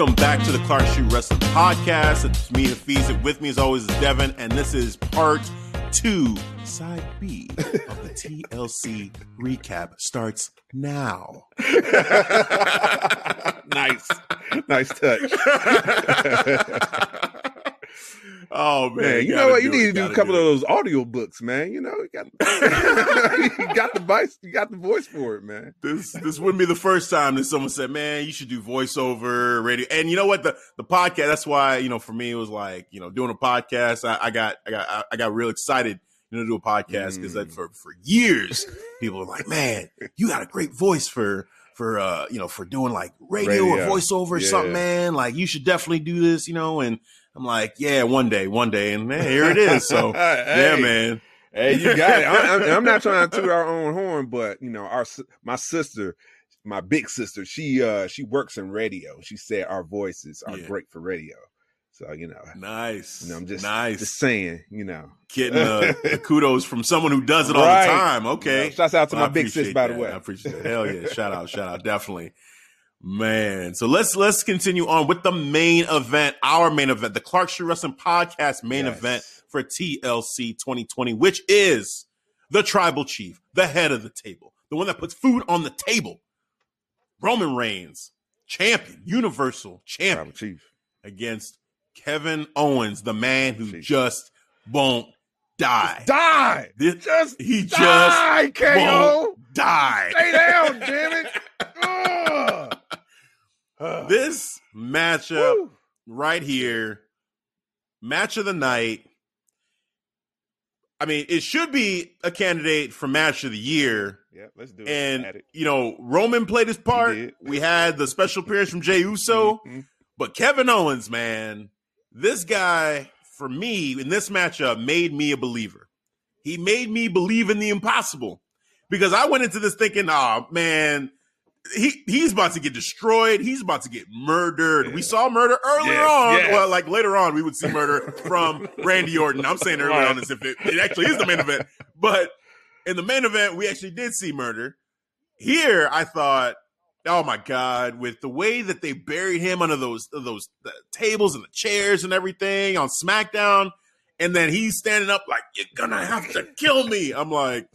Welcome back to the Clark Street Wrestling Podcast. It's me, Hafiz. With me, as always, is Devin, and this is part two, side B of the TLC recap. Starts now. nice, nice touch. Oh man, Man, you know what? You need to do a couple of those audio books, man. You know, you got, you got the voice, you got the voice for it, man. This this wouldn't be the first time that someone said, "Man, you should do voiceover radio." And you know what? The the podcast. That's why you know for me it was like you know doing a podcast. I, I got I got I got real excited you know to do a podcast because Mm. for for years people are like, "Man, you got a great voice for." For uh, you know, for doing like radio, or voiceover or Yeah. something, man. Like you should definitely do this, you know. And I'm like, yeah, one day, one day, and man, here it is. So yeah, man. Hey, you got it. I, I'm, I'm not trying to toot our own horn, but you know, our my sister, my big sister, she uh she works in radio. She said our voices are Yeah. great for radio. So you know, Nice. you know, I'm just nice. just saying, you know. Getting uh, the kudos from someone who does it all Right. the time. Okay. You know, shouts out to Well, my big sis, by the way. I appreciate that. Hell yeah. Shout out, shout out. Definitely. Man. So let's let's continue on with the main event, our main event, the Clark Street Wrestling Podcast main Yes. event for TLC 2020, which is the tribal chief, the head of the table, the one that puts food on the table. Roman Reigns, champion, universal champion Tribal Chief. against Kevin Owens, the man who Jeez. just won't die. Die. This- Just he just die, KO. won't die. Stay down, damn it. This matchup Woo. right here, match of the night. I mean, it should be a candidate for match of the year. Yeah, let's do it. And you know, Roman played his part. We had the special appearance from Jey Uso. Mhm. But Kevin Owens, man, this guy, for me, in this matchup, made me a believer. He made me believe in the impossible. Because I went into this thinking, oh man, he he's about to get destroyed. He's about to get murdered. Yeah. We saw murder earlier Yes, on. yes. Well, like later on, we would see murder from Randy Orton. I'm saying earlier Right. on as if it, it actually is the main event. But in the main event, we actually did see murder. Here, I thought, oh my god, with the way that they buried him under those those tables and the chairs and everything on SmackDown, and then he's standing up like, "You're gonna have to kill me." I'm like,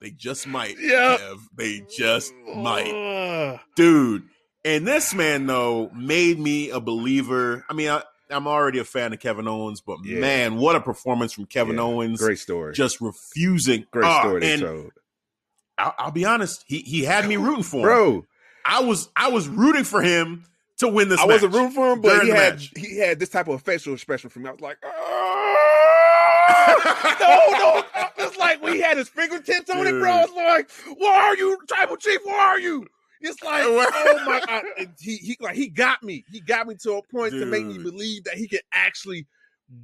they just might. Kev. They just might dude. And this man though made me a believer. I mean, I, I'm already a fan of Kevin Owens, but Yeah. man, what a performance from Kevin Yeah, Owens! Great story. just refusing. Great Ah, story they told. I'll, I'll be honest, he he had me rooting for him. Bro, I was I was rooting for him to win this. I wasn't rooting for him, but during he had match. he had this type of facial expression from me. I was like, "Ah!" no, no. It's like when he had his fingertips on it, bro. It's like, where are you, tribal chief? Where are you? It's like, oh my god. And He he like he got me. He got me to a point to make me believe that he could actually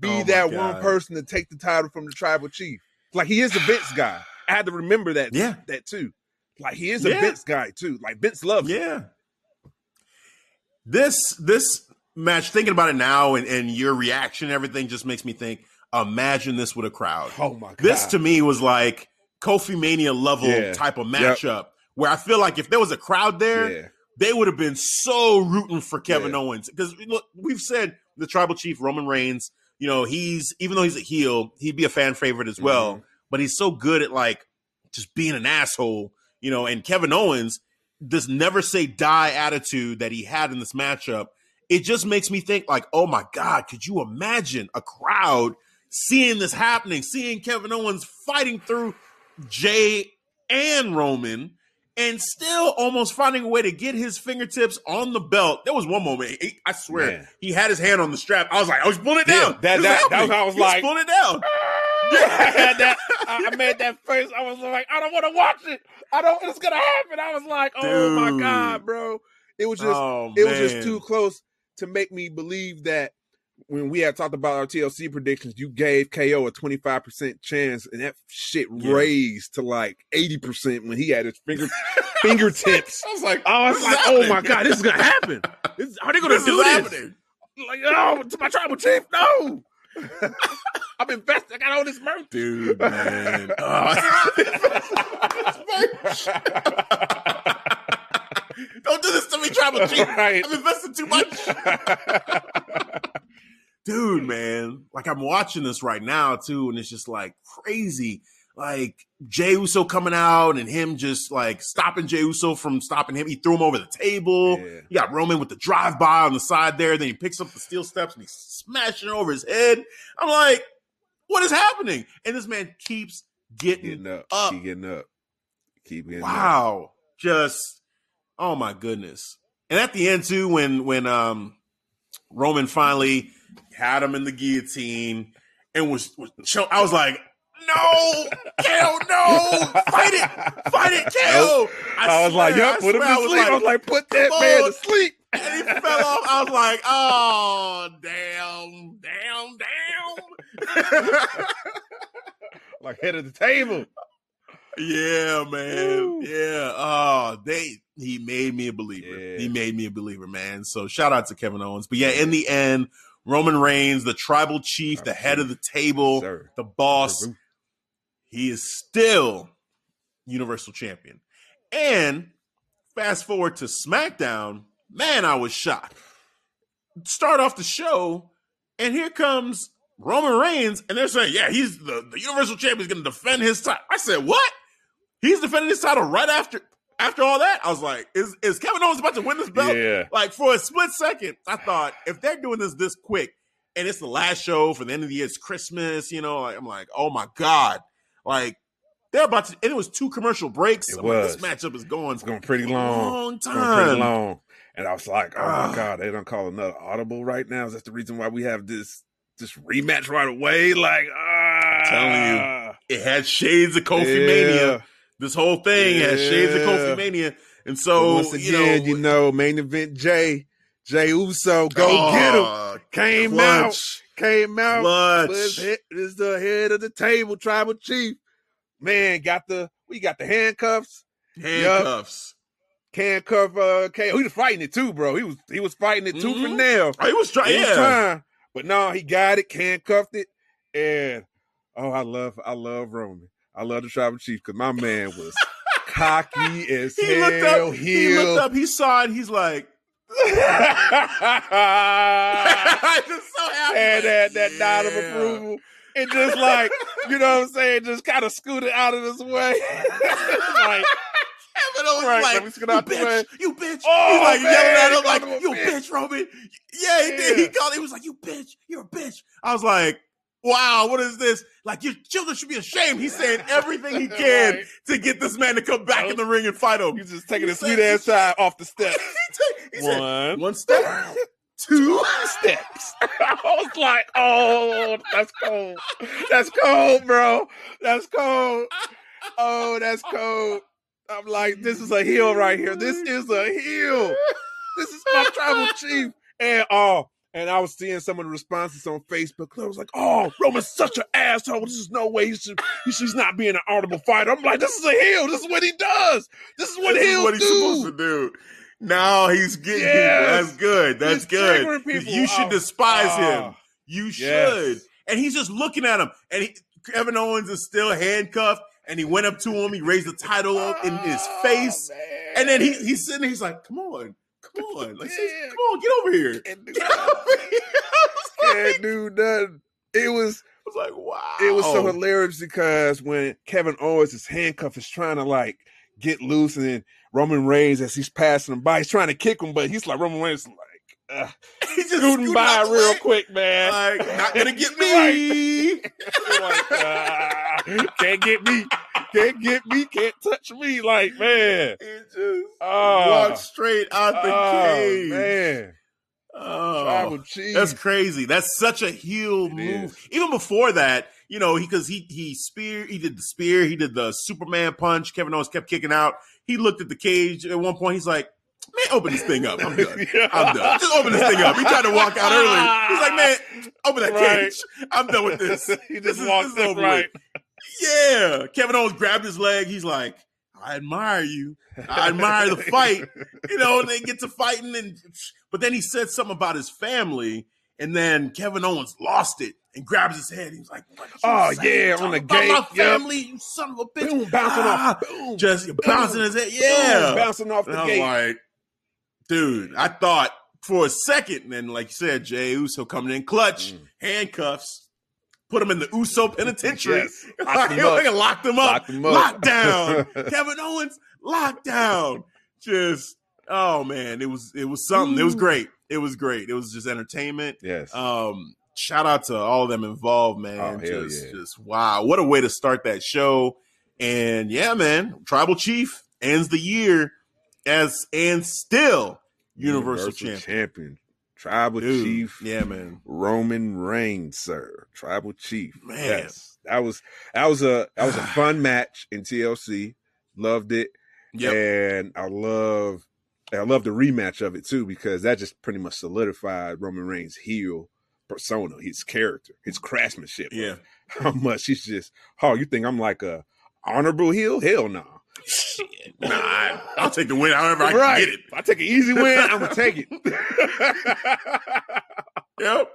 be Oh that one person to take the title from the tribal chief. Like he is a Vince guy. I had to remember that. Yeah. that too. Like he is a Yeah. Vince guy too. Like Vince loves him. Yeah. This this match, thinking about it now, and, and your reaction, everything just makes me think. Imagine this with a crowd. Oh my god. This to me was like Kofi Mania level Yeah. type of Yep. matchup where I feel like if there was a crowd there, yeah. they would have been so rooting for Kevin Yeah. Owens. Because look, we've said the tribal chief Roman Reigns, you know, he's even though he's a heel, he'd be a fan favorite as well. Mhm. But he's so good at like just being an asshole, you know, and Kevin Owens, this never say die attitude that he had in this matchup, it just makes me think like, oh my God, could you imagine a crowd seeing this happening, seeing Kevin Owens fighting through Jey and Roman, and still almost finding a way to get his fingertips on the belt. There was one moment, he- I swear, Man. he had his hand on the strap. I was like, oh, he's pulling it Yeah, down. that, that, that, was how I was He's like- pulling it down. I had that. I, I made that face. I was like, I don't want to watch it. I don't. It's gonna happen. I was like, oh my god, bro. It was just. oh, it was just too close to make me believe that when we had talked about our TLC predictions, you gave KO a 25% chance, and that shit Yeah. raised to like 80% when he had his finger fingertips. I was like, oh, I was like, oh my god, this is gonna happen. This, are they gonna do is this? happening. Like, oh, to my tribal chief, no. I'm invested. I got all this merch. Dude, man. Uh, Don't do this to me, Tribal Chief. Right. I'm invested too much. Dude, man. Like I'm watching this right now too, and it's just like crazy. Like Jey Uso coming out and him just like stopping Jey Uso from stopping him. He threw him over the table. Yeah. You got Roman with the drive by on the side there. Then he picks up the steel steps and he's smashing it over his head. I'm like, what is happening? And this man keeps getting Getting up. Up. Keep getting up. Keep getting up. Wow. Just oh my goodness. And at the end too, when when um Roman finally had him in the guillotine and was, was I was like, no, KO, no, fight it, fight it, KO. I, was like, swear, yep, put him to sleep. I was like, put that man on. to sleep. and he fell off. I was like, oh damn, damn, damn. like head of the table. Yeah, man. Woo. Yeah. Oh, they he made me a believer. Yeah. He made me a believer, man. So shout out to Kevin Owens. But yeah, in the end, Roman Reigns, the tribal chief, the head of the table, Sir. the boss, he is still Universal Champion. And fast forward to SmackDown, man, I was shocked. Start off the show, and here comes Roman Reigns, and they're saying, yeah, he's the, the Universal Champion is going to defend his title. I said, what? He's defending his title right after after all that? I was like, is, is Kevin Owens about to win this belt? Yeah. Like for a split second, I thought if they're doing this this quick and it's the last show for the end of the year, it's Christmas, you know, like, I'm like, oh my God. Like they're about to, and it was two commercial breaks. It I'm like, this matchup is going It's going pretty long. long going pretty long. And I was like, oh Ah. my God, they don't call another audible right now. Is that the reason why we have this this rematch right away? Like, ah. telling you, It had shades of Kofi Mania. This whole thing has shades of Yeah. Kofi Mania. And so, once again, you you know, know, main event Jey, Jey Uso, go get him. oh, Came out, came out. clutch. was is the head of the table, tribal chief. Man, got the we got the handcuffs, handcuffs. handcuff. Uh, KO. He was fighting it too, bro. He was he was fighting it tooth Mhm. and nail. Oh, he was trying. He was Yeah. trying, but no, he got it, handcuffed it, and oh, I love I love Roman. I love the tribal chief because my man was cocky as He hell. looked up. He looked up. He saw it. He's like, I'm just so happy. and that that nod of approval. And just like, you know what I'm saying, just kind of scooted out of his way. like, Kevin Owens Right, like, let me scoot you bitch, way. you bitch. Oh, He's like man, yelling at him like, him a you bitch. bitch, Roman. Yeah, he did. He called. He was like, you bitch, you're a bitch. I was like, wow, what is this? Like your children should be ashamed. He's saying everything he can Right. to get this man to come back in the ring and fight him. he's just taking He a sweet ass time off the steps. he said, One, one step, two. steps. I was like, oh, that's cold. That's cold, bro. That's cold. Oh, that's cold. I'm like, this is a heel right here. This is a heel. This is my tribal chief. And oh, and I was seeing some of the responses on Facebook. I was like, oh, Roman's such an asshole. This is no way he should he should not be an audible fighter. I'm like, this is a heel. This is what he does. This is what This is what he's do. supposed to do. Now he's getting Yes. people. That's good. That's He's good. You should Oh, despise oh. him. You should. Yes. And he's just looking at him. And he, Kevin Owens is still handcuffed. And he went up to him. He raised the title up in his Oh, face. And then he, he's sitting there. He's like, come on. Come on. Like, Yeah. come on. Get over here. Can't do Get over here. I was like, do nothing. It was I was like, wow. it was so hilarious because when Kevin Owens is handcuffed, is trying to like get loose, and then Roman Reigns as he's passing him by, he's trying to kick him, but he's like Roman Reigns like uh, He just scooting by real way. quick, man. Like, not gonna get me. like, ah, can't get me, can't get me, can't touch me. Like, man, He just oh, walked straight out the oh, cage. man, Oh, that's crazy. That's such a heel It move. is. Even before that, you know, because he he spear, he did the spear, he did the Superman punch. Kevin Owens kept kicking out. He looked at the cage at one point. He's like, "Man, open this thing up. I'm done. I'm done. Just open this thing up." He tried to walk out early. He's like, "Man, open that Right. cage. I'm done with this." he This just is- walked this is over right. Yeah. Kevin Owens grabbed his leg. He's like, I admire you. I admire the fight. You know, and they get to fighting and but then he said something about his family, and then Kevin Owens lost it and grabs his head. He's like, what Oh, yeah, on the gate. My Yep. family, you son of a bitch. Boom, bouncing Ah, off. Boom, Just bouncing his head. Yeah. boom, bouncing off the was gate. like, dude, I thought for a second, and then like you said, Jey Uso coming in clutch, Mm. handcuffs, put him in the Uso penitentiary. Yes. Locked him Like, up. locked him up. Locked him up. Lockdown. Kevin Owens, lockdown. Just oh man, it was it was something. It was great. It was great. It was just entertainment. Yes. Um, shout out to all of them involved, man. Oh, just, yeah. just wow, what a way to start that show. And yeah, man, Tribal Chief ends the year as and still Universal, Champion. champion. Tribal Dude, chief. Yeah, man. Roman Reigns, sir. Tribal chief. Man. Yes. That was that was a that was a fun match in TLC. Loved it. Yep. And I love I love the rematch of it too, because that just pretty much solidified Roman Reigns' heel persona, his character, his craftsmanship. Yeah. How much he's just, oh, you think I'm like a honorable heel? Hell no. Nah, I- I'll take the win however I right. can get it. If I take an easy win, I'm gonna take it. Yep.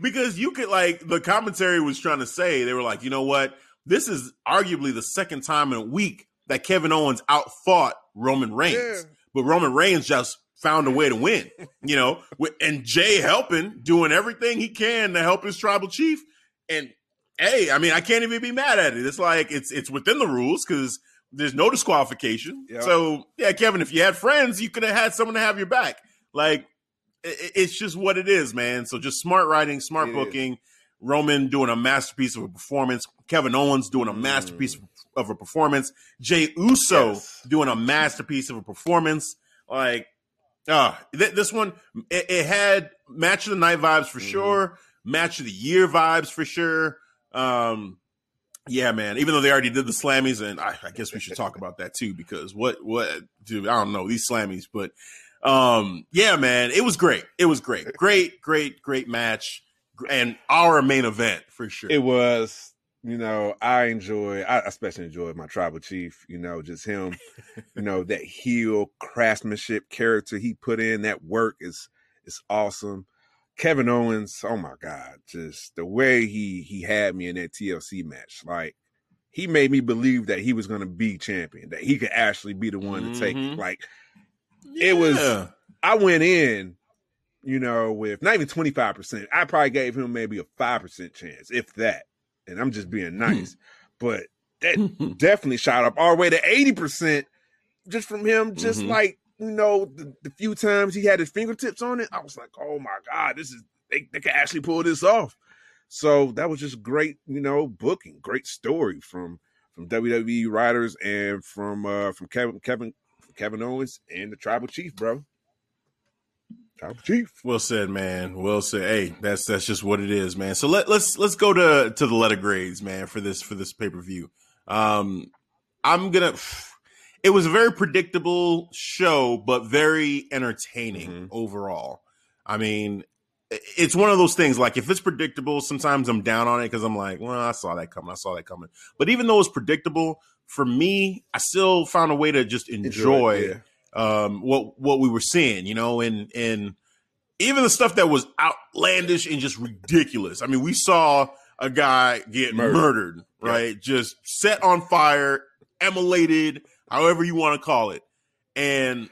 Because you could like the commentary was trying to say they were like, you know what? This is arguably the second time in a week that Kevin Owens outfought Roman Reigns, Yeah. but Roman Reigns just found a way to win. You know, with, and Jey helping, doing everything he can to help his tribal chief. And hey, I mean, I can't even be mad at it. It's like it's it's within the rules because there's no disqualification. Yeah. So yeah, Kevin, if you had friends, you could have had someone to have your back. Like i- i- it's just what it is, man. So just smart writing, smart It is. booking. Roman doing a masterpiece of a performance. Kevin Owens doing a Mm. masterpiece of a performance. Jey Uso Yes. doing a masterpiece of a performance. Like, uh, th- this one, it, it had match of the night vibes for Mhm. sure, match of the year vibes for sure. Um, yeah, man. Even though they already did the slammies, and I, I guess we should talk about that too because what, what, dude, I don't know these slammies, but um, yeah, man, it was great. It was great, great, great, great match, and our main event for sure. it was you know i enjoy i especially enjoyed my tribal chief you know just him you know that heel craftsmanship character he put in that work is is awesome kevin owens oh my god just the way he he had me in that tlc match like he made me believe that he was going to be champion that he could actually be the one to take it like it was- I went in, you know, with not even 25%. I probably gave him maybe a 5% chance, if that. And I'm just being nice. but that definitely shot up all the way to 80% just from him, just Mhm. like, you know, the, the few times he had his fingertips on it. I was like, oh my God, this is, they, they can actually pull this off. So that was just great, you know, booking, great story from from WWE writers and from uh from Kevin Kevin Kevin Owens and the Tribal Chief, bro. Tribal Chief. Well said, man. Well said. Hey, that's that's just what it is, man. So let let's let's go to to the letter grades, man, for this for this pay per view. Um, I'm gonna. It was a very predictable show, but very entertaining Mhm. overall. I mean, it's one of those things. Like if it's predictable, sometimes I'm down on it because I'm like, well, I saw that coming. I saw that coming. But even though it's predictable, for me, I still found a way to just enjoy it, yeah. um what what we were seeing, you know, and and even the stuff that was outlandish and just ridiculous. I mean, we saw a guy get Murdered. murdered, right? Just set on fire, immolated, however you want to call it. And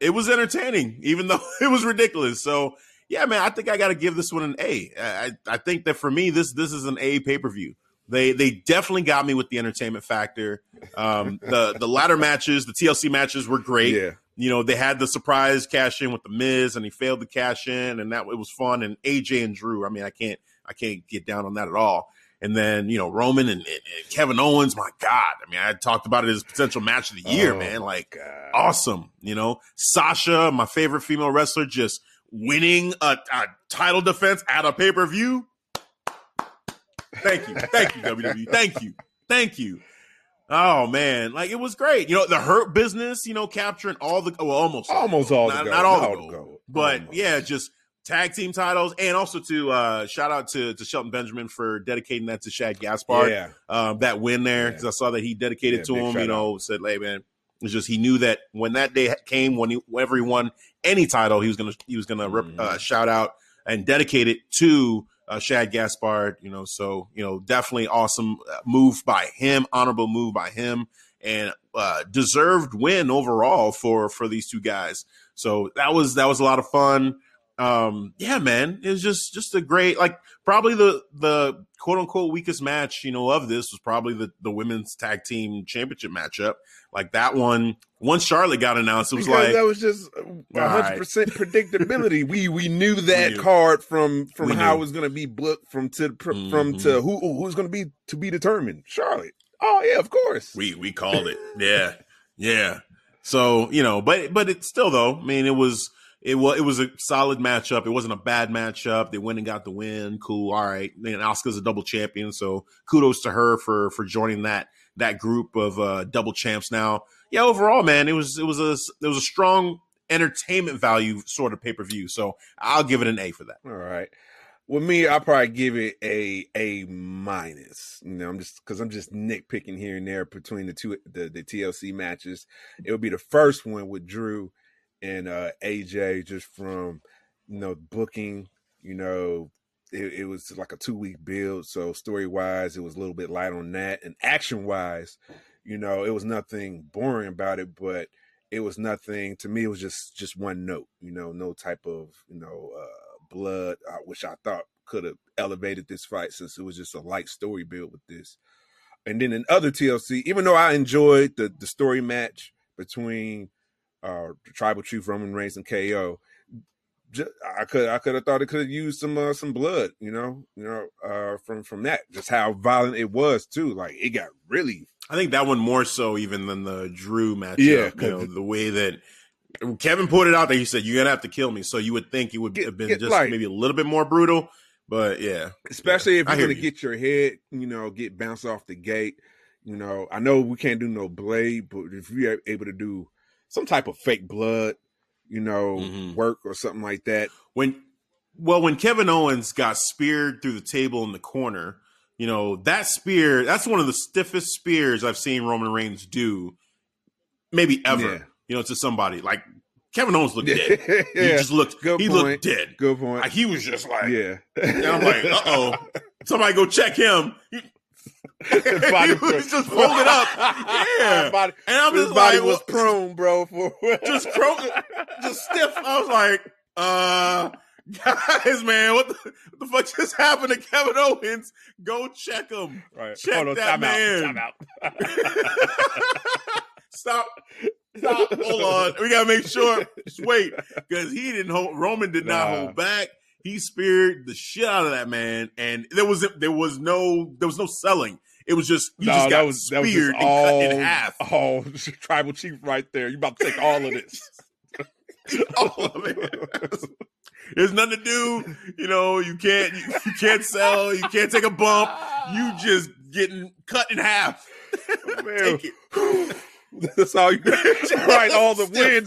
it was entertaining, even though it was ridiculous. So yeah, man, I think I got to give this one an A. I, I think that for me, this this is an A pay per view. They they definitely got me with the entertainment factor. Um, the the ladder matches, the TLC matches were great. Yeah. you know, they had the surprise cash in with the Miz, and he failed to cash in, and that it was fun. And AJ and Drew, I mean, I can't, I can't get down on that at all. And then you know Roman and, and, and Kevin Owens, my God, I mean, I talked about it as potential match of the year, Oh, man. Like God. awesome, you know. Sasha, my favorite female wrestler, just winning a, a title defense at a pay per view. Thank you, thank you, WWE, thank you, thank you. Oh man, like it was great. You know, the Hurt Business, you know, capturing all the well, almost all Almost the all gold. the not, gold, not all not the all the gold, gold. but Almost. yeah, just tag team titles, and also to uh shout out to to Shelton Benjamin for dedicating that to Shad Gaspard yeah, um, that win there Yeah. because I saw that he dedicated Yeah, to him. You know, said, "Hey man, it's just he knew that when that day came, when he, whenever he won any title, he was gonna he was gonna uh, Mhm. shout out and dedicate it to uh, Shad Gaspard. You know, so you know, definitely awesome uh, move by him, honorable move by him, and uh, deserved win overall for for these two guys. So that was that was a lot of fun. Um, yeah, man, it was just just a great like probably the the quote unquote weakest match you know of this was probably the the women's tag team championship matchup. Like that one, once Charlotte got announced, it was because like that was just one hundred percent predictability. we we knew that knew. card from from We how knew. it was going to be booked from to from Mhm. to who who's going to be to be determined. Charlotte. Oh yeah, of course. we we called it. Yeah, yeah. So you know, but but it's still though. I mean, it was it was it was a solid matchup. It wasn't a bad matchup. They went and got the win. Cool. All right. And Asuka's a double champion, so kudos to her for for joining that that group of uh double champs. Now, yeah. Overall, man, it was it was a it was a strong entertainment value sort of pay per view. So I'll give it an A for that. All right. With me, I'll probably give it a A minus. You know, I'm just because I'm just nitpicking here and there between the two the, the TLC matches. It would be the first one with Drew and uh AJ just from you know booking, you know, it, it was like a two week build. So story wise, it was a little bit light on that. And action wise, you know, it was nothing boring about it, but it was nothing to me. It was just just one note, you know, no type of you know uh, blood, which I thought could have elevated this fight since it was just a light story build with this. And then in other TLC, even though I enjoyed the the story match between uh Tribal Chief Roman Reigns and KO, ju- I could I could have thought it could have used some uh, some blood, you know, you know, uh, from from that. Just how violent it was too. Like it got really I think that one more so even than the Drew matchup. Yeah, you know, the way that Kevin put it out there, he said, "You're gonna have to kill me." So you would think it would Get- have been just like- maybe a little bit more brutal, but yeah, especially if you're gonna you. get your head, you know, get bounced off the gate. You know, I know we can't do no blade, but if you're able to do some type of fake blood, you know, Mhm. work or something like that. when well when Kevin Owens got speared through the table in the corner, you know that spear that's one of the stiffest spears I've seen Roman Reigns do, maybe ever. Yeah. You know, to somebody like Kevin Owens looked dead. He just looked. Good he point. looked dead. good point. Like he was just like. yeah, And I'm like, uh oh. Somebody go check him. He, Body he was just folded up. Yeah. body, And I'm his just body like, was prone, bro. For just cro- just stiff. I was like, uh, guys, man, what the, what the fuck just happened to Kevin Owens? Go check him. right. check Hold on, that time man. out. Time out. Stop. Stop. Hold on. We gotta make sure. Just wait, because he didn't hold. Roman did not hold back. He speared the shit out of that man, and there was there was no there was no selling. It was just you no, just got was speared just and cut in half. Oh, tribal chief right there. You about to take all of this. all of it. There's nothing to do. You know, you can't you, you can't sell. You can't take a bump. You just getting cut in half. Man. Take it. That's all you right. All the wind.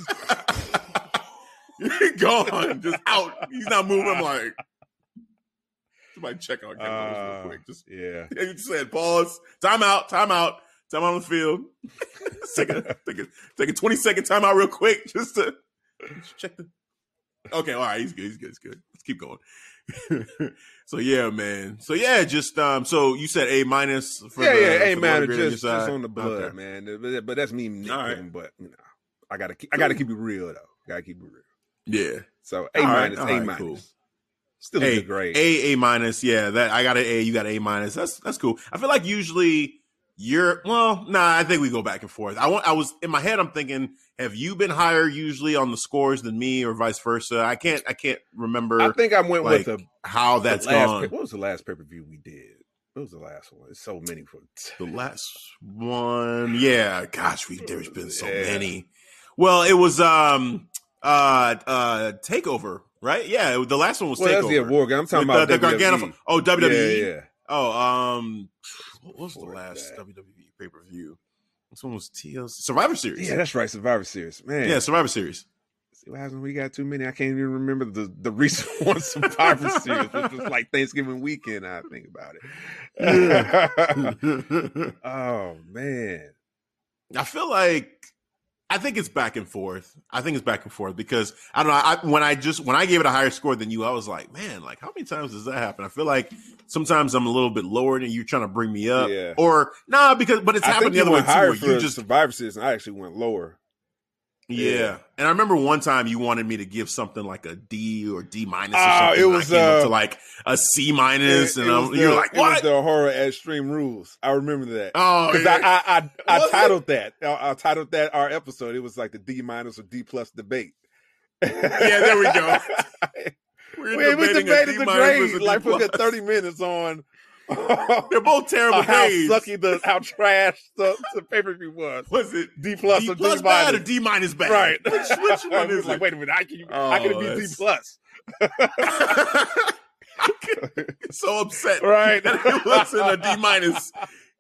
Gone. Just out. He's not moving. I'm like, somebody check on Kevin Uh, real quick. Just yeah. he just said pause. Time out. Time out. Time out on the field. take a take a take a 20 second time out real quick just to just check the. Okay, all right, he's good. He's good. He's good. Let's keep going. so yeah, man. So yeah, just um. So you said A minus for yeah, the, yeah. the man, lower on just, just on the blood, Okay. man. But, but that's me nitpicking. All right. But you know, I gotta keep. I gotta keep it real though. Gotta keep it real. Yeah. So A right, minus, all A right, minus. cool. Still a A, good grade. A, A minus. Yeah, that I got an A. You got A minus. That's that's cool. I feel like usually You're well, nah. I think we go back and forth. I want. I was in my head. I'm thinking, have you been higher usually on the scores than me, or vice versa? I can't. I can't remember. I think I went like, with the how that's gone. What was the last pay per view we did? What was the last one? It's so many for The last one, yeah. Gosh, we there's been so Yeah. many. Well, it was um uh uh takeover, right? Yeah, the last one was Well, that's the takeover. award. I'm talking With about the, the Gargano. Oh, WWE. Yeah, yeah. Oh, um, what was the last that. WWE pay per view? This one was TLC Survivor Series. Yeah, that's right. Survivor Series, man. yeah, Survivor Series. See what happens when we got too many? I can't even remember the, the recent one Survivor Series, which was like Thanksgiving weekend. I think about it. oh man, I feel like I think it's back and forth. I think it's back and forth because I don't know. I, when I just when I gave it a higher score than you, I was like, man, like how many times does that happen? I feel like sometimes I'm a little bit lower than you trying to bring me up, Yeah. or nah, because but it's I happened the other way too. you just Survivor Series, and I actually went lower. Yeah. Yeah. And I remember one time you wanted me to give something like a D or D minus or Oh, something. it was, I came up uh, to like a C minus, and it I, was you're like, it was what? the horror at Extreme Rules. I remember that. oh, Because yeah. I, I, I, I Was it? titled that. I, I titled that our episode. It was like the D minus or D plus debate. Yeah, there we go. We're we, debating debated the grade like for good thirty minutes on They're both terrible how grades. sucky the how trash the, the pay per view was. Was it D plus D or plus D bad or minus. D minus bad? Right. Which, which one is like, it? wait a minute, I can you how can it Oh, be D plus? so upset Right. that it wasn't a D minus.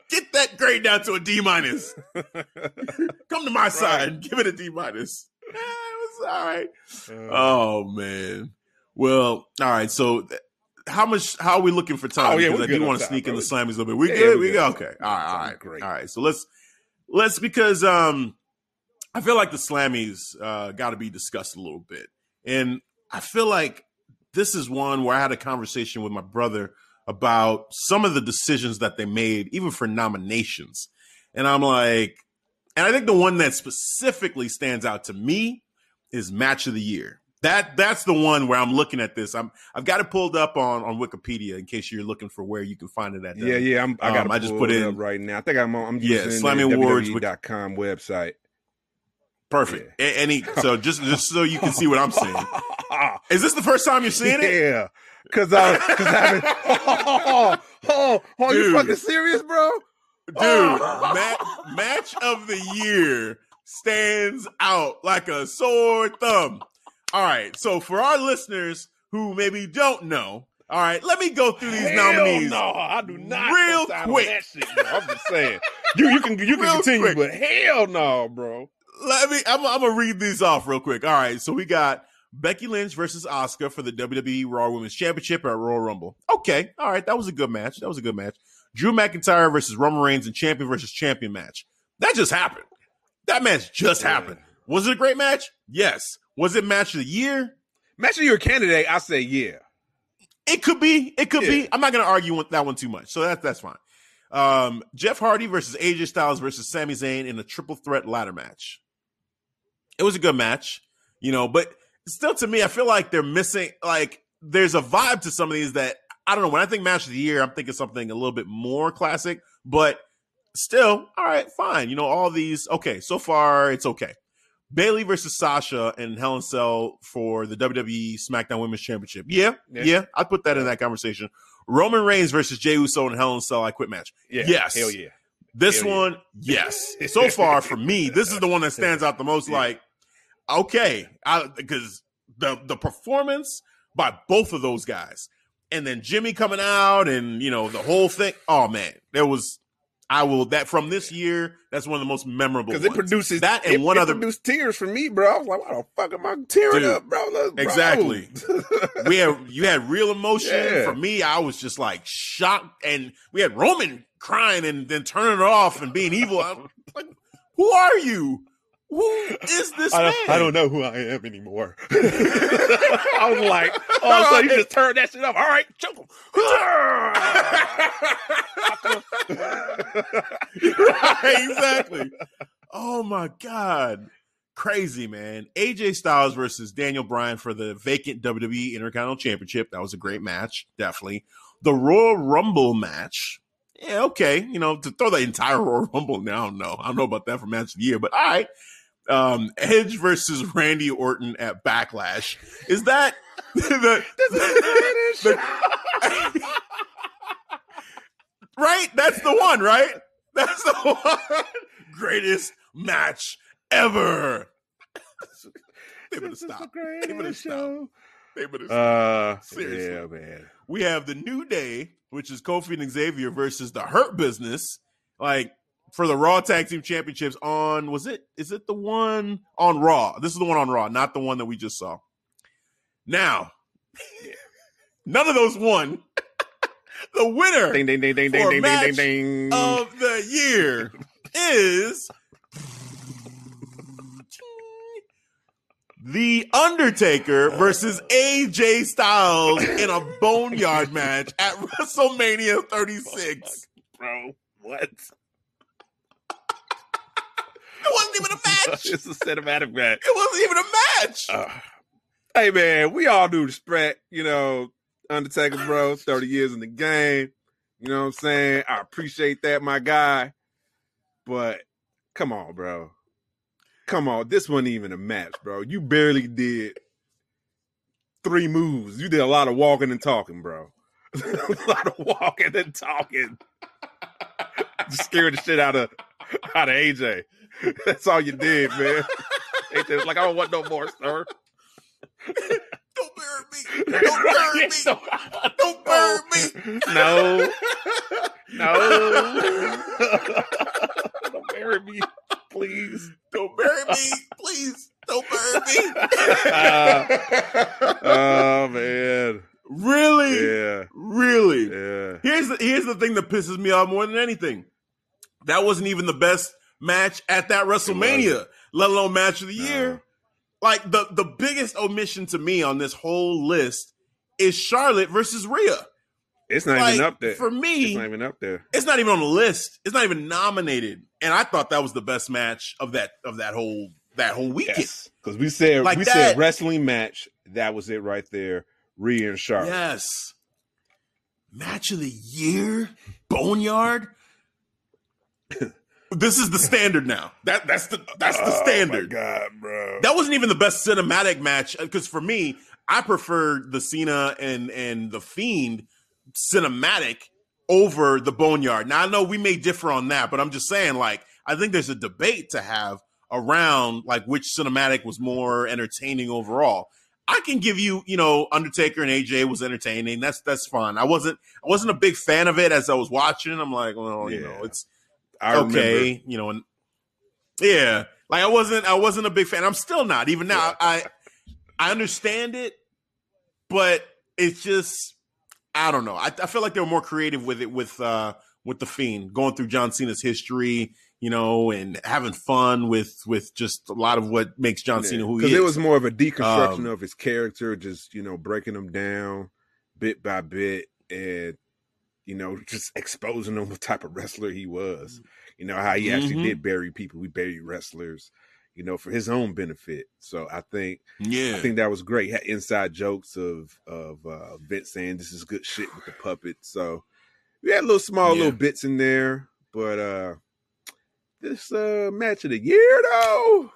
Get that grade down to a D minus. Come to my side and give it a D minus. It was all right. Uh. Oh man. Well, all right. So, how much? How are we looking for time? Oh, yeah, because I do want to sneak in the slammies a little bit. We Yeah, good? we We good. good? Okay. All right. All right. great. All right. So let's let's because um I feel like the slammies uh got to be discussed a little bit, and I feel like this is one where I had a conversation with my brother about some of the decisions that they made, even for nominations, and I'm like, and I think the one that specifically stands out to me is match of the year. That that's the one where I'm looking at this. I'm I've got it pulled up on on Wikipedia in case you're looking for where you can find it at. Yeah, yeah. I'm, I got. Um, I just put it in- up right now. I think I'm on. I'm Yeah, using Slammy Awards with- WWE.com website. Perfect. A- Any so just just so you can see what I'm saying. Is this the first time you're seeing it? Yeah, because I because I've been. Oh, oh, oh, you Dude. fucking serious, bro? Dude, Oh. ma- match of the year stands out like a sore thumb. All right, so for our listeners who maybe don't know, all right, let me go through these Hell nominees. No, I do not. real quick. That shit, bro. I'm just saying. You you can you can Real continue, quick. but hell no, bro. Let me. I'm, I'm gonna read these off real quick. All right, so we got Becky Lynch versus Asuka for the WWE Raw Women's Championship at Royal Rumble. Okay, all right, that was a good match. That was a good match. Drew McIntyre versus Roman Reigns and champion versus champion match. That just happened. That match just happened. Was it a great match? Yes. Was it match of the year? Match of your candidate, I say yeah. It could be. It could Yeah. be. I'm not going to argue with that one too much. So that's that's fine. Um, Jeff Hardy versus AJ Styles versus Sami Zayn in a triple threat ladder match. It was a good match, you know, but still to me, I feel like they're missing. Like there's a vibe to some of these that I don't know. When I think match of the year, I'm thinking something a little bit more classic, but still, all right, fine. You know, all these. Okay, so far it's okay. Bayley versus Sasha and Hell in Cell for the WWE SmackDown Women's Championship. Yeah, Yeah. yeah, I put that in that conversation. Roman Reigns versus Jey Uso and Hell in Cell I quit match. Yeah. Yes. Hell yeah. This Hell yeah. one, yes. So far for me, this is the one that stands out the most. Yeah. Like, okay, because the the performance by both of those guys, and then Jimmy coming out, and you know the whole thing. Oh man, there was. I will that from this year. That's one of the most memorable Because it produces that and it, one it other. produced tears for me, bro. I was like, why the fuck am I tearing Dude, up, bro? Bro. exactly. we had you had real emotion. Yeah. For me, I was just like shocked, and we had Roman crying and then turning it off and being evil. I'm like, who are you? Who is this I, man? don't- I don't know who I am anymore. I was like, oh, so you just turned that shit off. All right, choke him. right, exactly. Oh my god, crazy man! AJ Styles versus Daniel Bryan for the vacant WWE Intercontinental Championship. That was a great match, definitely. The Royal Rumble match yeah, okay. You know, to throw the entire Royal Rumble now, no, I don't know about that for match of the year, but all right. Um, Edge versus Randy Orton at Backlash. Is that the, the right? That's the one, right? That's the one. Greatest match ever. they better stop. They better stop. They better stop. Uh, Seriously. yeah, man. We have the New Day, which is Kofi and Xavier versus the Hurt Business, like for the Raw Tag Team Championships on was it is it the one on Raw? This is the one on Raw, not the one that we just saw. Now, none of those won. the winner Ding, ding, ding, ding, ding, ding, ding, ding, ding. of the year is The Undertaker versus AJ Styles in a boneyard match at WrestleMania 36. bro. What? It wasn't even a match. it's a cinematic match. It wasn't even a match. Uh, hey man, we all do the respect, you know, Undertaker, bro. Thirty years in the game. You know what I'm saying? I appreciate that, my guy. But come on, bro. Come on, this wasn't even a match, bro. You barely did three moves. You did a lot of walking and talking, bro. a lot of walking and talking. Just scared the shit out of out of AJ. That's all you did, man. AJ was like, I don't want no more, sir. Don't burn me. Don't burn me. Don't burn me. No, no. Don't bury me, please. Don't bury me. Please. Don't bury me. Uh, oh man. really? Yeah. Really? Yeah. Here's the here's the thing that pisses me off more than anything. That wasn't even the best match at that WrestleMania, let alone match of the year. Like the the biggest omission to me on this whole list is Charlotte versus Rhea. It's not Like, even up there. For me, it's not even up there. it's not even on the list. It's not even nominated. And I thought that was the best match of that of that whole that whole weekend. Yes. Because we said Like we that- said wrestling match. That was it right there. Rhea and Charlotte. Yes. Match of the year, Boneyard. this is the standard now. That that's the that's the Oh, standard. God, bro. That wasn't even the best cinematic match uh, because for me, I prefer the Cena and and the Fiend cinematic over the Boneyard. Now I know we may differ on that, but I'm just saying, like, I think there's a debate to have around like which cinematic was more entertaining overall. I can give you, you know, Undertaker and AJ was entertaining. That's that's fun. I wasn't I wasn't a big fan of it as I was watching. I'm like, well, you know, it's I okay, remember. you know, and yeah, like I wasn't, I wasn't a big fan. I'm still not. Even now, I, I understand it, but it's just, I don't know. I, I feel like they were more creative with it with, uh, with the Fiend going through John Cena's history, you know, and having fun with with just a lot of what makes John Cena who he is. Because it was more of a deconstruction Um, of his character, just you know, breaking him down bit by bit, and you know, just exposing him what type of wrestler he was. You know how he actually Mhm. did bury people. We buried wrestlers, you know, for his own benefit. So I think yeah, I think that was great. Had inside jokes of of uh, Vince saying this is good shit with the puppet. So we had little small Yeah. little bits in there, but uh this uh match of the year though,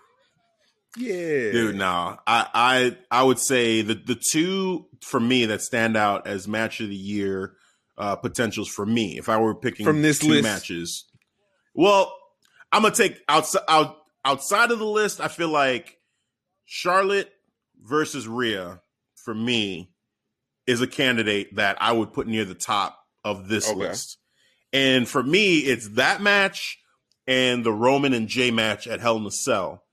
yeah, Dude, no, I, I I would say the the two for me that stand out as match of the year uh, potentials for me, if I were picking From this two list? matches. Well, I'm gonna take outside out, outside of the list. I feel like Charlotte versus Rhea for me is a candidate that I would put near the top of this Okay. list. And for me, it's that match and the Roman and Jey match at Hell in a Cell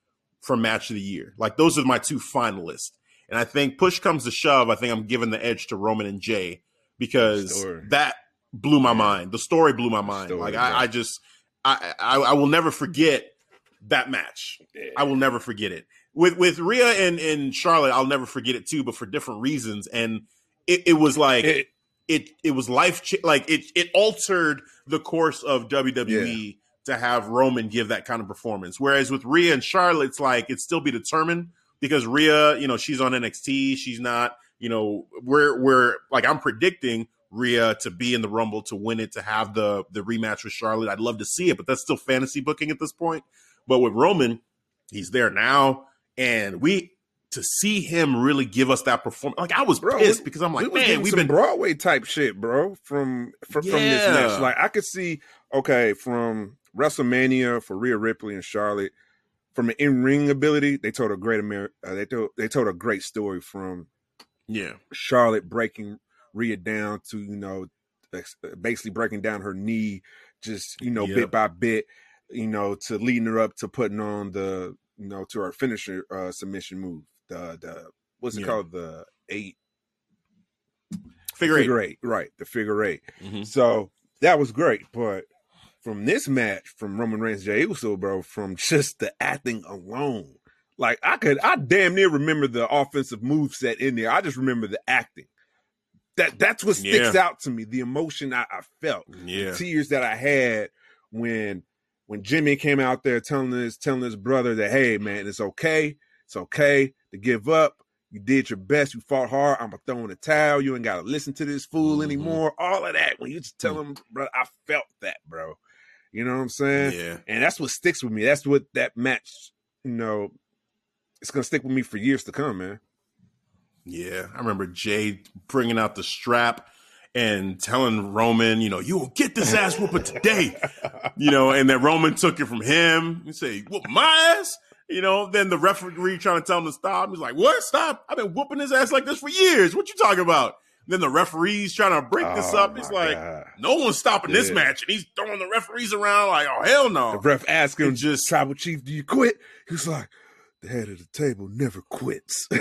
for match of the year. Like those are my two finalists. And I think push comes to shove, I think I'm giving the edge to Roman and Jey because Story. that blew my mind. The story blew my mind. Story, like yeah. I, I just I, I I will never forget that match. Yeah. I will never forget it. With with Rhea and, and Charlotte, I'll never forget it too, but for different reasons. And it, it was like It- it it was life cha- like it it altered the course of WWE to have Roman give that kind of performance. Whereas with Rhea and Charlotte, it's like it's still be determined because Rhea, you know, she's on NXT, she's not, you know, we're we're like I'm predicting Rhea to be in the Rumble to win it to have the the rematch with Charlotte. I'd love to see it, but that's still fantasy booking at this point. But with Roman, he's there now, and we to see him really give us that performance. Like I was Bro, pissed we- because I'm like, we man, we've been Broadway type shit, bro, from from, from this Yeah. match. Like I could see, okay, from WrestleMania for Rhea Ripley and Charlotte, from an in ring ability, they told a great Amer- uh, they told they told a great story from yeah, Charlotte breaking Rhea down to you know basically breaking down her knee, just you know Yep. bit by bit, you know to leading her up to putting on the you know to her finisher uh, submission move. The the what's it Yeah. called the eight figure eight. figure eight, right? The figure eight. Mhm. So that was great, but from this match, from Roman Reigns Jey Uso, bro, from just the acting alone, like I could, I damn near remember the offensive move set in there. I just remember the acting. That that's what sticks out to me. The emotion I, I felt, Yeah, tears that I had when when Jimmy came out there telling his telling his brother that, hey man, it's okay, it's okay to give up. You did your best. You fought hard. I'm gonna throw in the towel. You ain't gotta listen to this fool Mhm. anymore. All of that. When you just tell him, bro, I felt that, bro. You know what I'm saying? yeah. And that's what sticks with me. That's what that match, you know, it's gonna stick with me for years to come, man. Yeah, I remember Jey bringing out the strap and telling Roman, you know, you will get this ass whooping today, you know, and then Roman took it from him. You say, whoop my ass, you know. Then the referee trying to tell him to stop. He's like, what? Stop! I've been whooping his ass like this for years. What you talking about? Then the referee's trying to break this Oh, up. He's like, God. no one's stopping this match, and he's throwing the referees around like, oh hell no. the ref It just- "Tribal chief, do you quit?" He's like, "The head of the table never quits."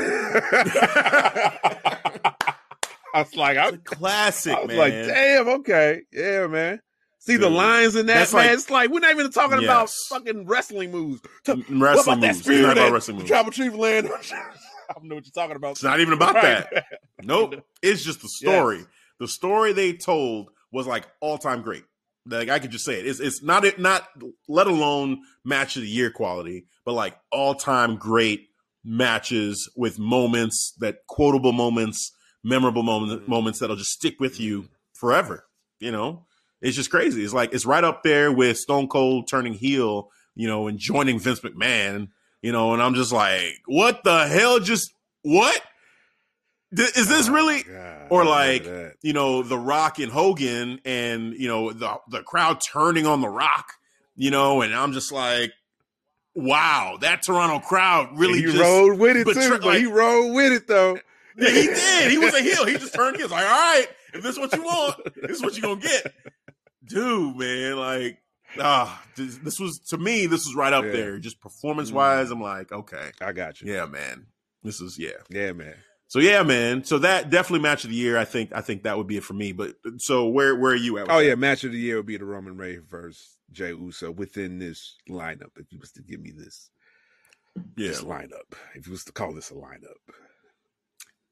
I was like, I, It's a classic, I was man. like, damn, okay, yeah, man. See the lines in that, man. like- it's like we're not even talking about fucking wrestling moves. M- what wrestling about that moves. It's spear not about wrestling moves. Tribal chief land? I don't know what you're talking about. It's not even about Right. that. Nope. It's just the story. The story they told was like all time great. Like I could just say it. It's it's not it not let alone match of the year quality, but like all time great matches with moments that quotable moments, memorable moments, Mhm. moments that'll just stick with you forever. You know, it's just crazy. It's like it's right up there with Stone Cold turning heel, you know, and joining Vince McMahon. You know, and I'm just like, what the hell? Just what? Is this Oh, really? God, or like, you know, The Rock and Hogan, and you know the the crowd turning on The Rock, you know, and I'm just like, wow, that Toronto crowd really he just rode with it too. but he rode with it though. Yeah, he did. He was a heel. He just turned heel. Like, all right, if this is what you want, this is what you're gonna get, dude. Man, like, ah, this, this was to me, this was right up Yeah. there. Just performance wise, I'm like, okay, I got you. yeah, man, this is yeah. Yeah, man. So yeah, man. So that definitely match of the year. I think I think that would be it for me. But so where where are you at? Oh that? yeah, match of the year would be the Roman Reigns versus Jey Uso within this lineup. If you was to give me this, yeah. this lineup, if you was to call this a lineup,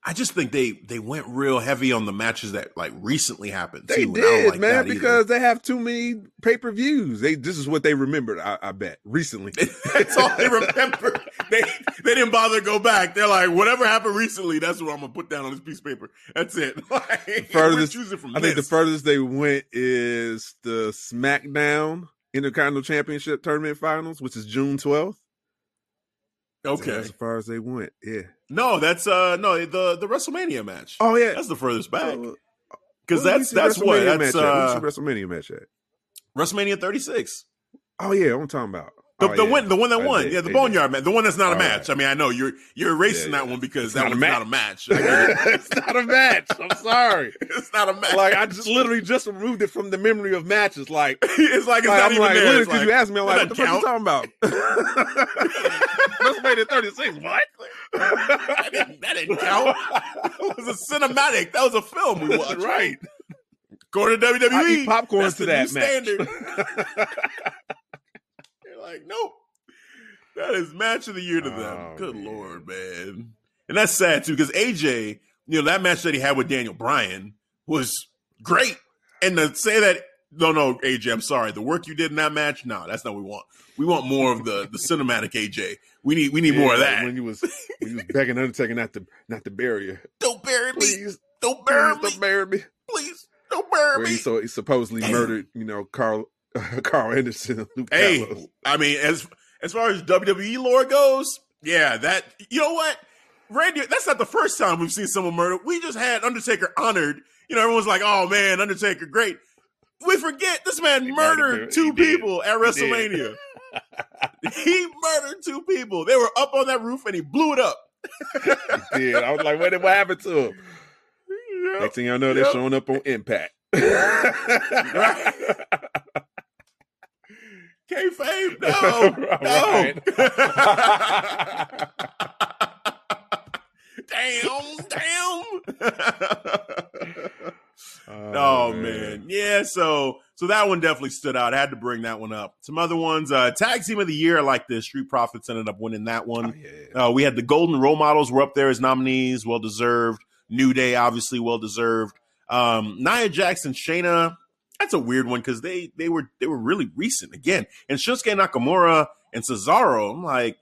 I just think they they went real heavy on the matches that like recently happened. they too, and I don't did, like man, either. because they have too many pay per views. They this is what they remembered. I, I bet recently. that's all they remember. they they didn't bother to go back. They're like, whatever happened recently, that's what I'm gonna put down on this piece of paper. That's it. Like, Furthest- we're choosing from I think the furthest they went is the SmackDown Intercontinental Championship Tournament Finals, which is June twelfth. okay. that's as far as they went. Yeah. No, that's uh no the the WrestleMania match. Oh yeah. That's the furthest back Oh, because where that's that's what that's uh, WrestleMania match at. WrestleMania 36. Oh yeah, I'm talking about. The, oh, the yeah. one, the one that won, did, yeah, the Boneyard match, the one that's not a oh, match. right. I mean, I know you're you're erasing Yeah, that yeah. one because It's that not a one's match. not a match. I get it. it's not a match. I'm sorry. it's not a match. like I just literally just removed it from the memory of matches. Like, it's like it's like, not I'm even like, there. literally because like, you asked me, I'm like, what the fuck you talking about? WrestleMania 36. What? that, didn't, that didn't count. It was a cinematic. That was a film we watched. right. Go to WWE. I eat popcorn That's to that match. standard. Like, nope. That is match of the year to them. Oh, Good man. lord, man. And that's sad too, because AJ, you know, that match that he had with Daniel Bryan was great. And to say that, no, no, AJ, I'm sorry. The work you did in that match, no, that's not what we want. We want more of the the cinematic AJ. We need we need more of that. When you was when you was begging Undertaker not to not to bury you. Don't bury me. Please, Don't bury please me. don't bury me. Please. Don't burn where me. he so he supposedly murdered, you know, Karl Karl Anderson Luke Hey, Gallows. I mean, as as far as WWE lore goes, yeah, that you know what, Randy, that's not the first time we've seen someone murdered. We just had Undertaker honored. You know, everyone's like, "Oh man, Undertaker, great." We forget this man He murdered two he did. people at WrestleMania. he murdered two people. They were up on that roof and he blew it up. He did. I was like, what, what happened to him? Yep. Next thing I know, they're showing up on Impact. Right. Kayfabe, no, no. damn, damn. oh man. yeah. So, so that one definitely stood out. I had to bring that one up. Some other ones, uh, tag team of the year, like the Street Profits ended up winning that Oh, one. yeah. Uh, we had the Golden Role Models were up there as nominees, well deserved. New Day, obviously, well deserved. Um, Nia Jackson, Shayna, that's a weird one because they they were they were really recent again. And Shinsuke Nakamura and Cesaro, I'm like,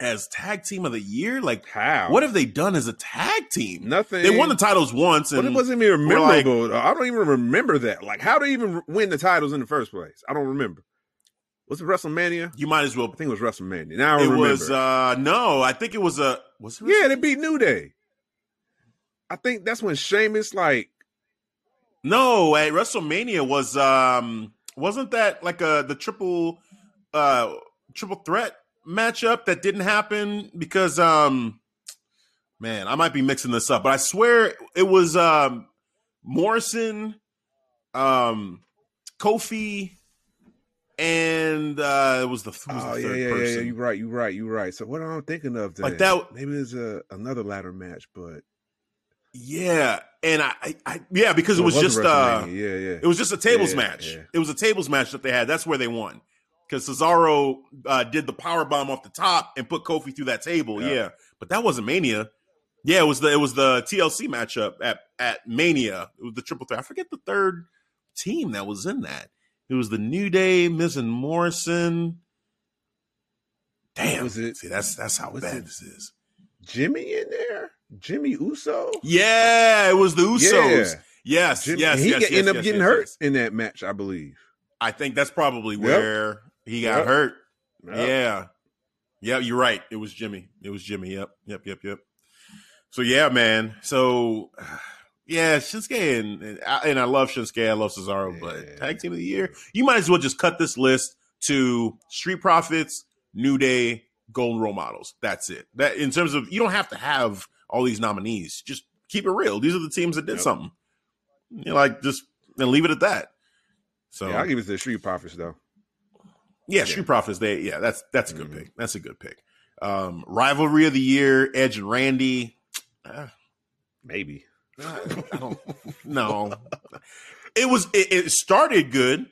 as tag team of the year, like How? what have they done as a tag team? Nothing. They won the titles once, But and it wasn't even we're like- I don't even remember that. Like, how do they even win the titles in the first place? I don't remember. Was it WrestleMania? you might as well. I think it was WrestleMania. Now I It remember. was uh no, I think it was a was it yeah, they beat New Day. I think that's when Sheamus like No, at WrestleMania was um wasn't that like a the triple uh triple threat matchup that didn't happen because um man, I might be mixing this up, but I swear it was um Morrison, um Kofi, and uh it was the, who was Oh yeah, third yeah, yeah, person. yeah. You're right. You're right. You're right. So what am I thinking of? Then? Like that- Maybe there's a another ladder match, but Yeah, and I, I, I yeah, because it Well, was just uh yeah, yeah. It was just a tables Yeah, match. yeah. It was a tables match that they had. That's where they won. Because Cesaro uh, did the power bomb off the top and put Kofi through that table. Yeah. Yeah. But that wasn't Mania. Yeah, it was the it was the TLC matchup at at Mania. It was the triple threat. I forget the third team that was in that. It was the New Day, Miz and Morrison. Damn. Was it- See, that's that's how bad it- this is. Jimmy in there. Jimmy Uso. Yeah, it was the Usos. Yeah. Yes, Jimmy, yes, he yes, got- yes, ended up yes, getting hurt in that match, I believe. I think that's probably Yep. where he got Yep. hurt. Yep. Yeah. Yeah, you're right. It was Jimmy. It was Jimmy. Yep. Yep. Yep. Yep. So yeah, man. So yeah, Shinsuke and and I, and I love Shinsuke. I love Cesaro, Yeah. but tag team of the year, you might as well just cut this list to Street Profits, New Day, Golden Role Models. That's it. That in terms of you don't have to have all these nominees. Just keep it real. These are the teams that did Yep. something. You know, like just and leave it at that. So Yeah, I'll give it to the Street Profits though. yeah, Yeah. Street Profits. They yeah, that's that's a good Mhm. pick. That's a good pick. Um, rivalry of the year: Edge and Randy. Uh, Maybe. I don't no. It was it, it started good,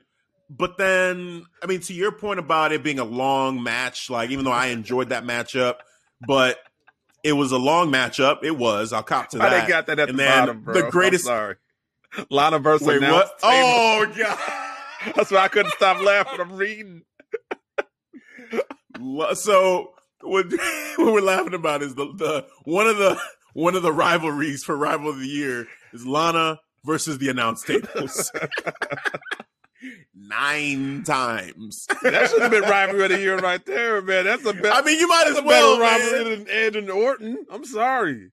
but then I mean, to your point about it being a long match, like even though I enjoyed that matchup, but it was a long matchup. It was. I'll cop to Why that. they got that at And the bottom, bro? the greatest- I'm sorry. Lana versus Wait, what? Oh god. That's why I couldn't stop laughing. I'm reading. So what, what we're laughing about is the, the one of the one of the rivalries for rival of the year is Lana versus the announce tables. Nine times. That should have been rivalry of the year right there, man. That's a better, I mean, you might as well. better rivalry than and Orton. I'm sorry.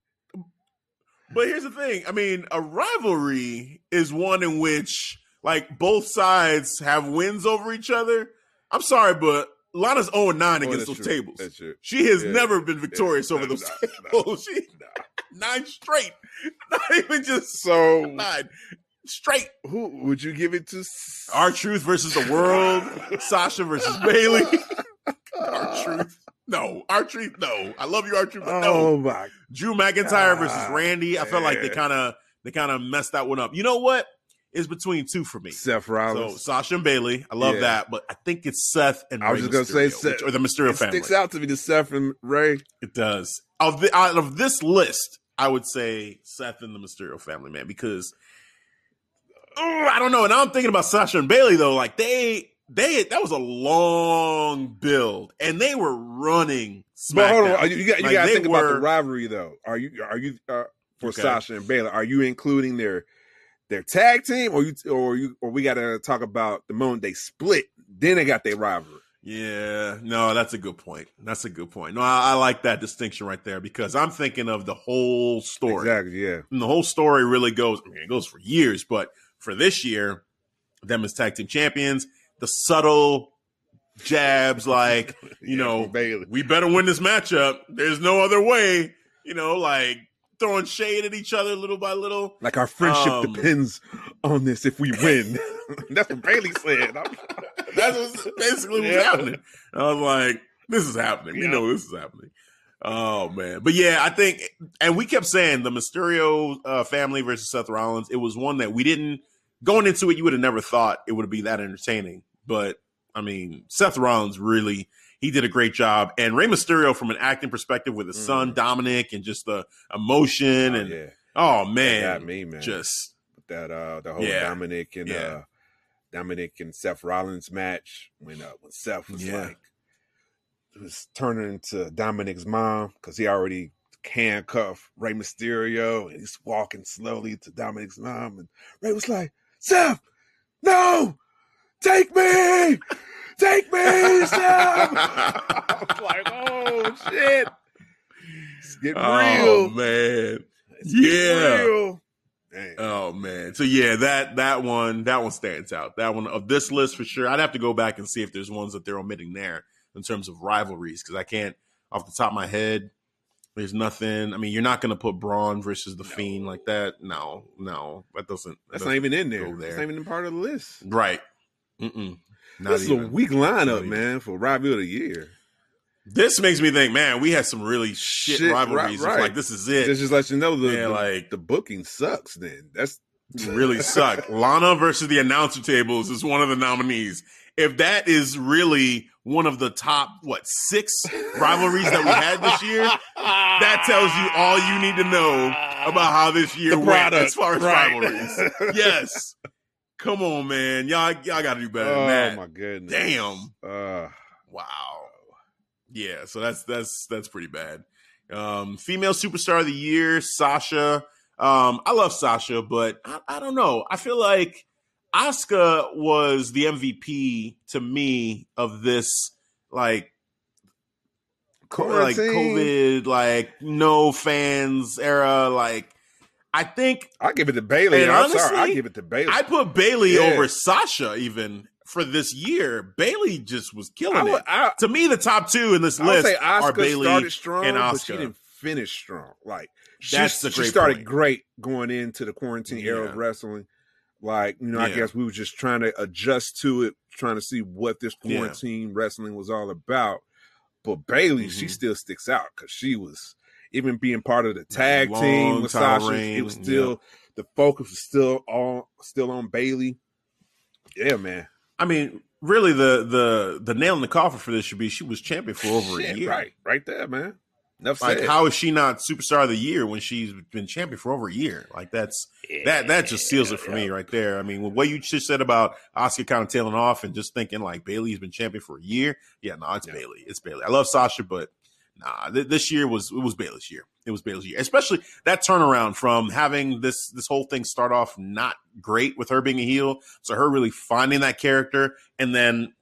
But here's the thing. I mean, a rivalry is one in which like both sides have wins over each other. I'm sorry, but Lana's 0 9 Oh, against those true. tables. She has Yeah. never been victorious Yeah. over those no. tables. She nine straight. Not even just So, nine straight. who would you give it to? R-Truth versus the world. Sasha versus Bayley. R-Truth. No, R-Truth. No, I love you, R-Truth. But Oh my! Drew McIntyre versus Randy. I felt like they kind of they kind of messed that one up. You know what? It's between two for me. Seth So Rollins. Sasha and Bayley, I love Yeah. that, but I think it's Seth and I was Rey just gonna say Seth. or the Mysterio it family. sticks out to me the Seth and Rey. It does. Of the out of this list, I would say Seth and the Mysterio family, man, because I don't know. And I'm thinking about Sasha and Bayley though. Like they they that was a long build, and they were running. But hold on, you got you Like, got to think about the rivalry though. Are you are you uh, for Okay. Sasha and Bayley? Are you including their their tag team, or you or you or we got to talk about the moment they split. Then they got their rivalry. Yeah, no, that's a good point. That's a good point. No, I, I, like that distinction right there because I'm thinking of the whole story. Exactly, yeah. And the whole story really goes, I mean, it goes for years, but for this year, them as tag team champions, the subtle jabs like, you know, Bayley. we better win this matchup. There's no other way, you know, like throwing shade at each other little by little. Like our friendship um, depends on this if we win. That's what Bayley said. That's basically what's yeah. happening. I was like, this is happening. We know this is happening. Oh man, but yeah, I think, and we kept saying the Mysterio uh, family versus Seth Rollins. It was one that we didn't going into it. You would have never thought it would be that entertaining. But I mean, Seth Rollins really he did a great job, and Rey Mysterio from an acting perspective with his mm. son Dominic and just the emotion oh, and yeah. oh man, me man, just that uh the whole yeah. Dominic and yeah. uh Dominic and Seth Rollins match when uh, when Seth was like was turning to Dominic's mom because he already handcuffed Rey Mysterio and he's walking slowly to Dominic's mom and Rey was like, Seth, no, take me, take me, Seth. I was like, oh shit, it's getting oh, real, man. It's yeah. Real. Oh man. So yeah, that that one that one stands out. That one of this list for sure. I'd have to go back and see if there's ones that they're omitting there in terms of rivalries because I can't off the top of my head. There's nothing. I mean, you're not going to put Braun versus the no. Fiend like that. No, no, that doesn't. That That's doesn't not even in there. there. That's not even part of the list. Right. Mm-mm. this even. is a weak lineup, man, for rivalry of the year. This makes me think, man, we had some really shit, shit rivalries. Right, right. Like this is it. This just lets you know the, the, like the booking sucks. Then that's really suck. Lana versus the announcer tables is one of the nominees. If that is really one of the top what six rivalries that we had this year, that tells you all you need to know about how this year went as far as right. rivalries. yes. Come on, man. Y'all, y'all got to do better oh, than that. Oh my goodness. Damn. Uh, wow. Yeah, so that's that's that's pretty bad. Um, female superstar of the year, Sasha. Um, I love Sasha, but I, I don't know. I feel like Asuka was the MVP to me of this like like COVID, like no fans era. Like I think I give it to Bayley. I'm honestly, sorry, I give it to Bayley. I put Bayley yeah. over Sasha even for this year. Bayley just was killing would, it. I, to me, the top two in this I list are Bayley strong, and. But she didn't finish strong. Like that's she, she started point. great going into the quarantine yeah. era of wrestling. Like you know, yeah. I guess we were just trying to adjust to it, trying to see what this quarantine yeah. wrestling was all about. But Bayley, mm-hmm. she still sticks out because she was even being part of the tag Long team with Sasha. Reign. It was still the focus was still on still on Bayley. Yeah, man. I mean, really, the the the nail in the coffin for this should be she was champion for over Shit, a year. Right, right there, man. Enough like, said. how is she not superstar of the year when she's been champion for over a year? Like, that's yeah, that that just seals it for yeah. me right there. I mean, what you just said about Asuka kind of tailing off and just thinking like Bayley's been champion for a year. Yeah, no, it's yeah. Bayley. It's Bayley. I love Sasha, but nah, th- this year was it was Bayley's year. It was Bayley's year, especially that turnaround from having this this whole thing start off not great with her being a heel, so her really finding that character, and then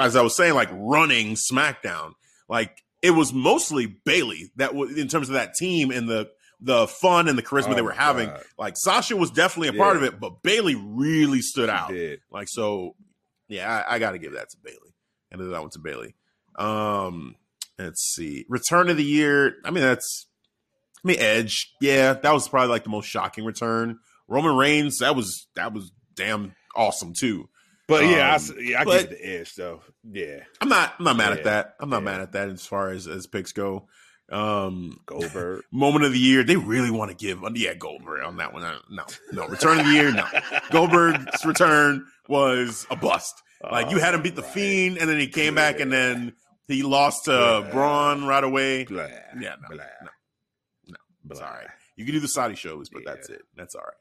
as I was saying, like running SmackDown, like it was mostly Bayley that was in terms of that team and the the fun and the charisma oh, they were having. God. Like Sasha was definitely a yeah. part of it, but Bayley really stood she out. Did. Like so, yeah, I, I got to give that to Bayley, and then that one to Bayley. Um, Let's see. Return of the year. I mean, that's. I mean, Edge. Yeah, that was probably like the most shocking return. Roman Reigns. That was that was damn awesome too. But yeah, um, I, yeah, I give it the Edge though. Yeah, I'm not. I'm not mad yeah. at that. I'm not yeah. mad at that as far as as picks go. Um, Goldberg moment of the year. They really want to give. Yeah, Goldberg on that one. No, no. Return of the year. No. Goldberg's return was a bust. Like you had him beat the right. Fiend, and then he came yeah. back, and then he lost to Braun right away. Blah, yeah, no, blah, no, no. It's all right. You can do the Saudi shows, but yeah. that's it. That's all right.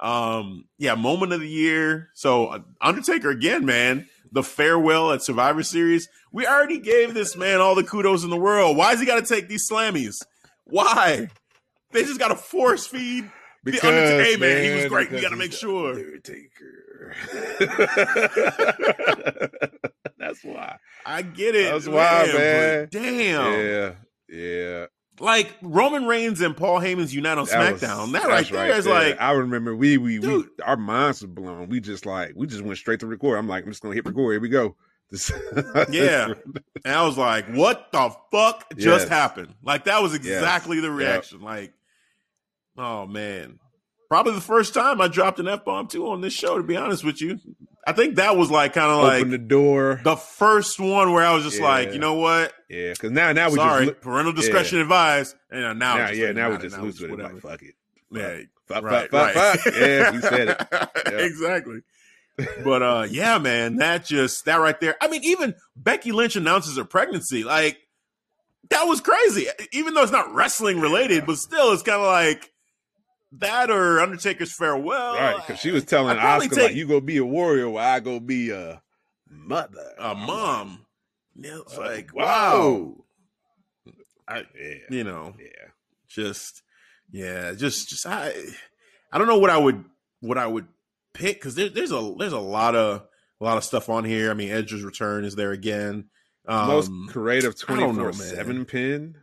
Um, yeah, moment of the year. So uh, Undertaker again, man. The farewell at Survivor Series. We already gave this man all the kudos in the world. Why has he got to take these slammies? Why? They just got to force feed the Undertaker, hey man, he was great. We got to make sure. Undertaker. That's why. I get it. That's why, man. Damn. Yeah, yeah. Like Roman Reigns and Paul Heyman's unite on That was- SmackDown. that that's right there is like, I remember we we, we our minds were blown. We just like we just went straight to record. I'm like, I'm just gonna hit record. Here we go. This- Yeah. and I was like, what the fuck just Yes. happened? Like that was exactly the reaction. Like, oh man. Probably the first time I dropped an F bomb too on this show, to be honest with you. I think that was like kind of like the door. the first one where I was just Yeah. like, you know what? yeah, because now now we Sorry, just parental discretion advised. And now, now, just yeah like, now we just now loose with it. Like, fuck it. Yeah, Fuck, right, fuck, fuck, right. fuck. Yeah, we said it. Yeah. exactly. But uh yeah, man, that just that right there. I mean, even Becky Lynch announces her pregnancy. Like that was crazy. Even though it's not wrestling related, but still it's kind of like that or Undertaker's farewell. Right, because she was telling Asuka take- like, "You go be a warrior, while I go be a mother, a mom. Yeah, it's like Whoa. wow. I, Yeah, you know, yeah. just yeah, just just I I don't know what I would what I would pick because there, there's a there's a lot of a lot of stuff on here. I mean, Edge's return is there again. Um, Most creative twenty four seven pin.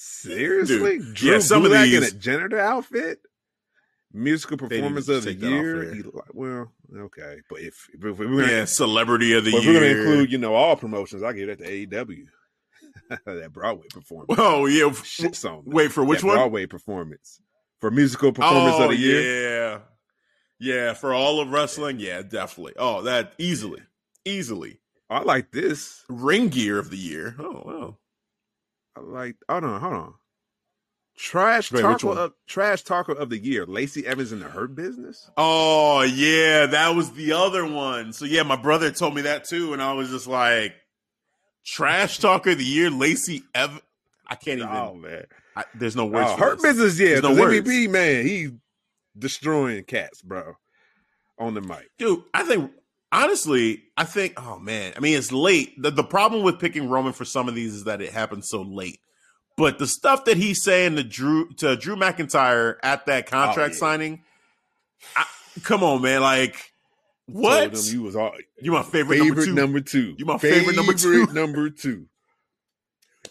Seriously, Dude, Drew yeah, some of Gulak in a janitor outfit. Musical performance of the take that off year. He, well, okay, but if if, we're gonna, yeah, celebrity of the year. we're gonna include you know all promotions, I give that to AEW. that Broadway performance. oh yeah, Shits on wait for which That one? Broadway performance for musical performance oh of the oh, year. yeah, yeah, for all of wrestling, yeah, definitely. Oh, that easily, easily I like this. ring gear of the year. Oh wow. I like. Hold on, hold on. Trash Wait, talker of trash talker of the year. Lacey Evans in the Hurt Business. Oh yeah, that was the other one. So yeah, my brother told me that too, and I was just like, trash talker of the year, Lacey Ev. I can't even. Oh man, I, there's no words. oh, Hurt this. Business. Yeah, There's no words. MVP man, he destroying cats, bro, on the mic. dude. I think honestly, I think. Oh man, I mean, it's late. The, the problem with picking Roman for some of these is that it happens so late. But the stuff that he's saying to Drew to Drew McIntyre at that contract Oh, yeah. signing, I, come on, man, like what? You was all You my favorite, favorite number two. You my favorite number two. Favorite number two.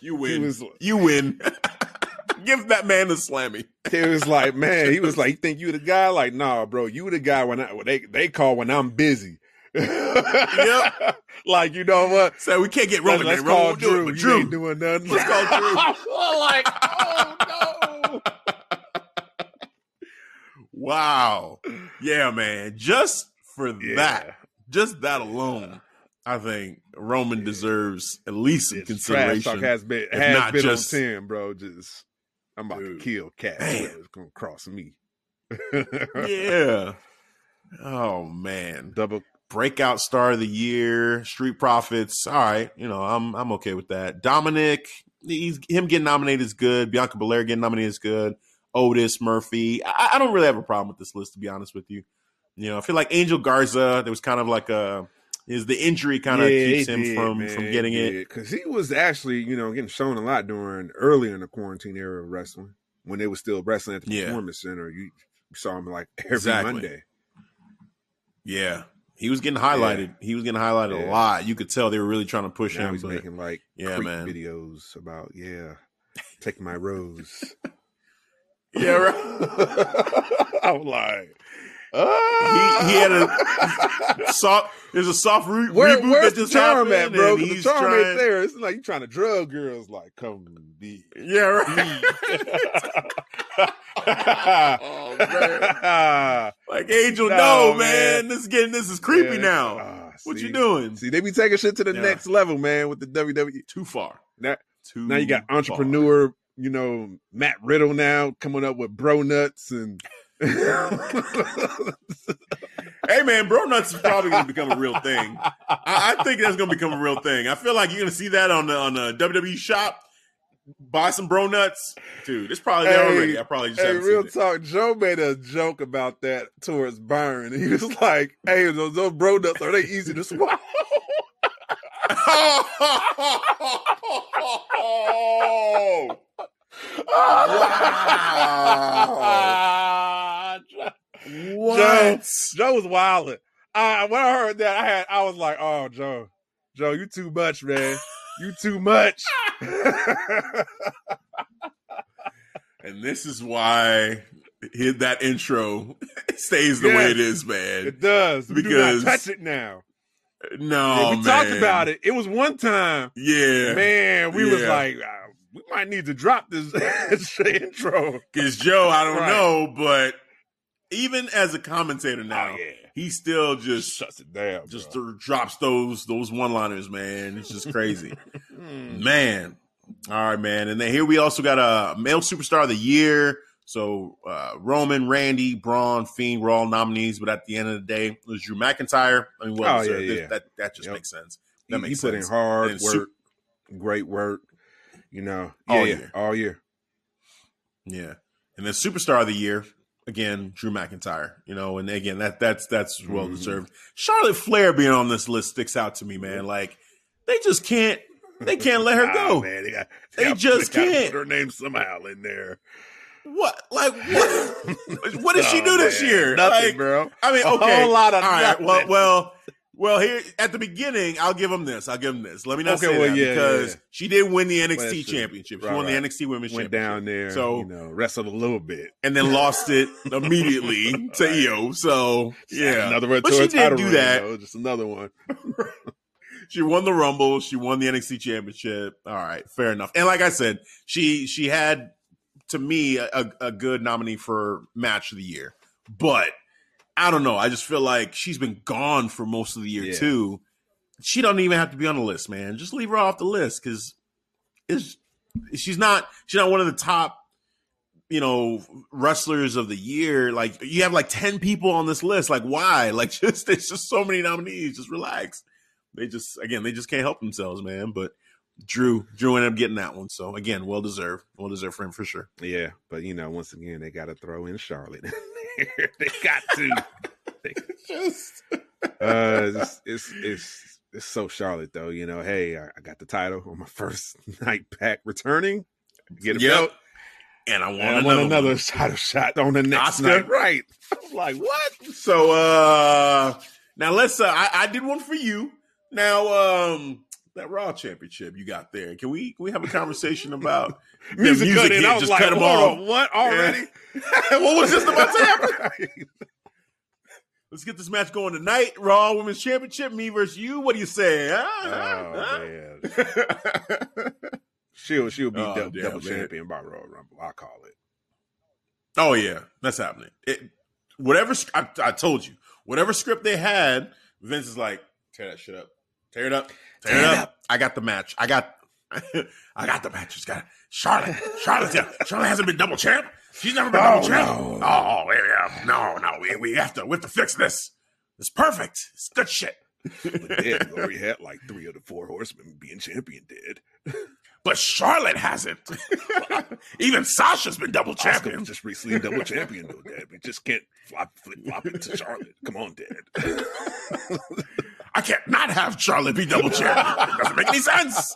You win. was, You win. Give that man a slammy. he was like, man, he was like, you think you the guy? Like, nah, bro, you the guy when I when they they call when I'm busy. Yep. Like, you know what? So we can't get Let's, Roman. let's call won't do it, Drew. Drew. ain't doing nothing. Let's call Drew. like, oh no. Wow. Yeah, man. Just for Yeah. that, just that alone, I think Roman deserves at least some This trash talk consideration. has been has not been just- on ten, bro. Just I'm about Dude. to kill cat. It's gonna cross me. yeah. Oh man. Double Breakout star of the year, Street Profits. All right, you know, I'm I'm okay with that. Dominic, he's him getting nominated is good. Bianca Belair getting nominated is good. Otis Murphy. I, I don't really have a problem with this list, to be honest with you. You know, I feel like Angel Garza. There was kind of like a is the injury kind of keeps him from from getting it. because he was actually you know getting shown a lot during earlier in the quarantine era of wrestling when they were still wrestling at the Yeah. performance center. You saw him like every Exactly. Monday. Yeah, he was getting highlighted. He was getting highlighted a lot. You could tell they were really trying to push Now him. he's but- making like Yeah, man. videos about yeah, take my rose. yeah, right. I'm like, He, he had a soft. There's a soft re- Where, reboot where's that the just charm happened, at, bro? and 'Cause The he's charm trying- ain't there. It's like you trying to drug girls. Like, come be. Yeah, right. oh man. like Angel, No, no, man. man. This is getting this is creepy Yeah. now. Ah, what see? you doing? See, they be taking shit to the Yeah. next level, man, with the WWE. Too far. Now, Too. now you got far. entrepreneur, you know, Matt Riddle now coming up with bro nuts and Hey man, bro nuts is probably gonna become a real thing. I, I think that's gonna become a real thing. I feel like you're gonna see that on the on the WWE shop. Buy some bro nuts, dude. It's probably there Hey, already. I probably just Hey, real seen it. talk. Joe made a joke about that towards Byron. He was like, "Hey, those, those bro nuts are they easy to swallow?" wow. What? Joe was wilding. I when I heard that, I had I was like, "Oh, Joe, Joe, you too much, man. You too much." and this is why hit that intro stays the Yes. way it is, man. it does We Because- do touch it now. No, Yeah, we man. talked about it. It was one time, Yeah, man. We was like, we might need to drop this intro. because Joe, I don't Right. know, but even as a commentator now, oh yeah, he still just shuts it down. just bro. drops those those one liners, man. It's just crazy. Mm. Man. All right, man. And then here we also got a male superstar of the year. So uh, Roman, Randy, Braun, Fiend were all nominees, but at the end of the day, it was Drew McIntyre. I mean, well, Oh, yeah, yeah. that that just Yep. makes sense. He, That he makes put in hard And work, su- great work. You know, All yeah, year. all year. Yeah, and then superstar of the year again, Drew McIntyre. You know, and again, that that's that's well Mhm. deserved. Charlotte Flair being on this list sticks out to me, man. Like they just can't they can't let her Nah, go. man. They, got, They got- just gotta can't. Put her name somehow in there. What like what? what did she Oh, do this man. year? Nothing, Like, bro. I mean, okay, A whole lot of all right. Nothing. well, well. Well, here at the beginning, I'll give him this. I'll give him this. Let me not Okay, say well, that yeah, because yeah. she did win the NXT true. championship. She Right, won right. the NXT Women's Went Championship. down there, So- you know, wrestled a little bit. and then lost it immediately to Io. So yeah, another one But to she did do that. though. Just another one. she won the Rumble. She won the NXT Championship. All right, fair enough. And like I said, she she had to me a, a good nominee for Match of the Year, but I don't know. I just feel like she's been gone for most of the year Yeah. too. She don't even have to be on the list, man. Just leave her off the list because it's she's not she's not one of the top you know wrestlers of the year like you have like 10 people on this list like why like just there's just so many nominees just relax they just again they just can't help themselves man but drew drew ended up getting that one so again well deserved well deserved for him for sure Yeah, but you know, once again, they got to throw in Charlotte. they got to. They- just uh, it's, it's it's it's so Charlotte though. You know, hey, I, I got the title on my first night back returning. Get a Yep. belt. and i want And I another, want another one. title shot on the next Asuka? night. Right. I was like, what? so uh now let's uh I, I did one for you now um that raw championship you got there can we can we have a conversation about the Music, cut in. I was just like, cut 'em hold off. on, what already? what was just about to happen Let's get this match going tonight. Raw Women's Championship, me versus you. What do you say? Huh? oh Huh? she'll she'll be Oh, dou- damn, double champion by Royal Rumble. I call it. oh yeah, that's happening. It, whatever I, I told you, whatever script they had, Vince is like, tear that shit up, tear it up, tear, it up. I got the match. I got, I got the match. She's got Charlotte. Charlotte. Charlotte hasn't been double champ. She's never been Oh, double champ. no. Oh yeah, no, no. We, we have to we have to fix this. It's perfect. It's good shit. But yeah, Glory had like three of the four horsemen being champion dead. But Charlotte hasn't. Even Sasha's been double champion. was just recently double champion though, Dad. We just can't flop flip flop it to Charlotte. Come on, Dad. I can't not have Charlotte be double champion. It doesn't make any sense.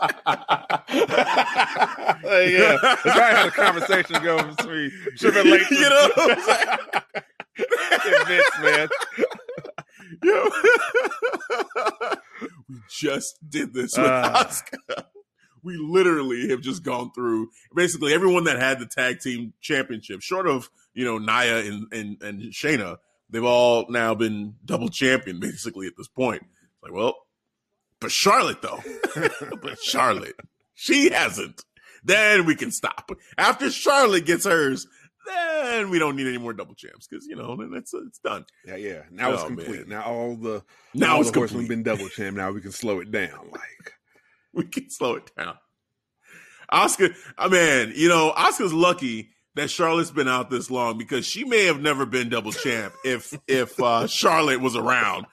Hey, yeah, that's right. How the conversation goes between Triple H, You know what I'm saying? Vince, man. Yo. we just did this with Ah. Asuka. We literally have just gone through basically everyone that had the tag team championship, short of you know Nia and and, and Shayna. They've all now been double champion basically at this point. Like, well, but Charlotte though, but Charlotte, she hasn't. Then we can stop. After Charlotte gets hers, then we don't need any more double champs because you know then it's it's done. Yeah, yeah. Now it's Oh, complete. man. Now all the Now all it's the complete. been double champ. Now we can slow it down. Like we can slow it down. Asuka, I mean, you know, Asuka's lucky that Charlotte's been out this long because she may have never been double champ if if uh, Charlotte was around.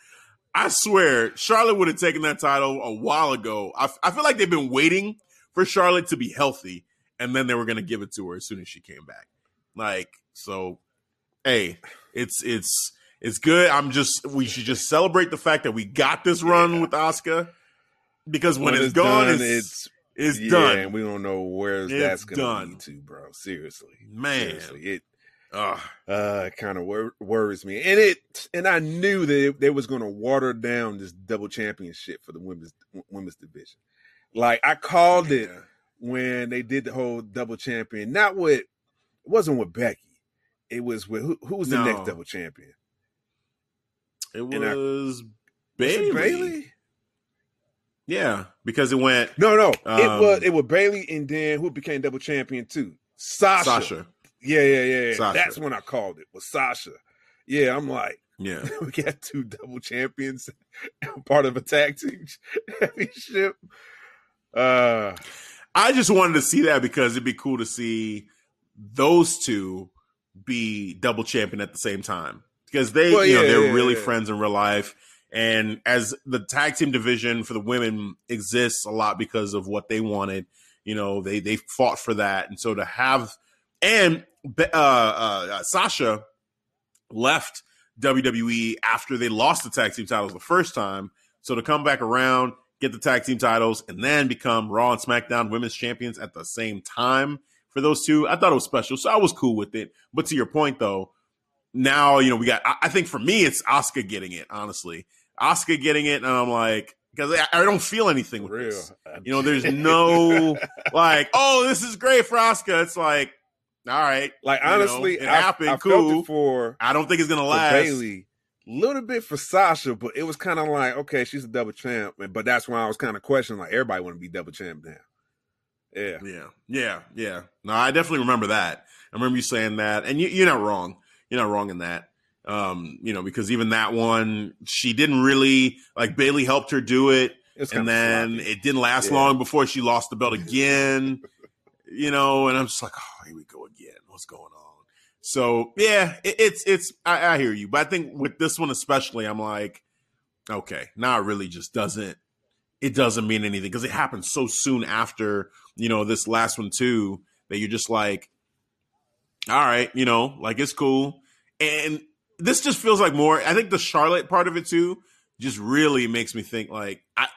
I swear, Charlotte would have taken that title a while ago. I, I feel like they've been waiting for Charlotte to be healthy, and then they were going to give it to her as soon as she came back. Like, so, hey, it's it's it's good. I'm just we should just celebrate the fact that we got this run with Asuka because when, it's, gone, done, it's, it's It's yeah, done. and we don't know where It's that's going to lead to, bro. Seriously, Man. Seriously. it Ugh. uh it kind of wor- worries me, and it and I knew that it, they was going to water down this double championship for the women's women's division. Like I called it when they did the whole double champion. Not with it wasn't with Becky. It was with who, who was the No. next double champion? It I- was Bayley. it Bayley? Yeah, because it went No, no. it Um, was it was Bayley and then who became double champion too? Sasha. Sasha. Yeah, yeah, yeah. yeah. Sasha. That's when I called it. Was Sasha. Yeah, I'm like, Yeah. we got two double champions, part of a tag team championship. Uh, I just wanted to see that because it'd be cool to see those two be double champion at the same time because they, Well, you know, they're yeah, really yeah. friends in real life. And as the tag team division for the women exists a lot because of what they wanted, you know, they they fought for that, and so to have and uh, uh, Sasha left WWE after they lost the tag team titles the first time, so to come back around, get the tag team titles, and then become Raw and SmackDown Women's Champions at the same time for those two, I thought it was special. So I was cool with it. But to your point, though, now you know we got. I, I think for me, it's Asuka getting it. Honestly, Asuka getting it, and I'm like, because I, I don't feel anything with real. this. You know, there's no like, oh, this is great for Asuka. It's like, all right, like you know, honestly, it I, happened, I cool. for I don't think it's gonna last. Bayley, little bit for Sasha, but it was kind of like, okay, she's a double champ, but that's when I was kind of questioning, like everybody want to be double champ now. Yeah, Yeah, yeah, yeah. No, I definitely remember that. I remember you saying that, and you, you're not wrong. You're not wrong in that. Um, you know, because even that one, she didn't really like Bayley helped her do it, it and then sloppy. it didn't last Yeah. long before she lost the belt again. you know, and I'm just like, oh, here we go again. What's going on? So yeah, it, it's it's. I, I hear you, but I think with this one especially, I'm like, okay, now it really just doesn't. It doesn't mean anything because it happened so soon after you know this last one too that you're just like, all right, you know, like it's cool, and this just feels like more. I think the Charlotte part of it too just really makes me think like I.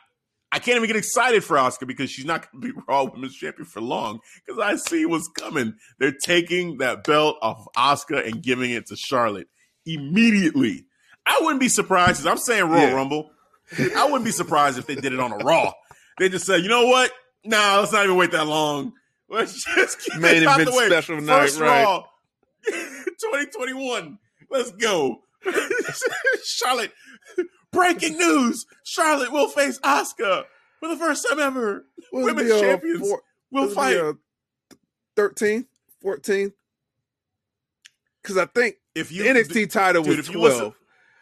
I can't even get excited for Asuka because she's not going to be Raw Women's Champion for long because I see what's coming. They're taking that belt off Asuka and giving it to Charlotte immediately. I wouldn't be surprised because I'm saying Royal Yeah. Rumble. I wouldn't be surprised if they did it on a Raw. They just said, you know what? Nah, let's not even wait that long. Let's just get Main it out the way. special night, First right. Raw, 2021. Let's go. Charlotte, breaking news. Charlotte will face Asuka for the first time ever. Will women's be, champions four- will fight. 13th, 14th. Because I think if you the NXT title dude, was if 12. listen-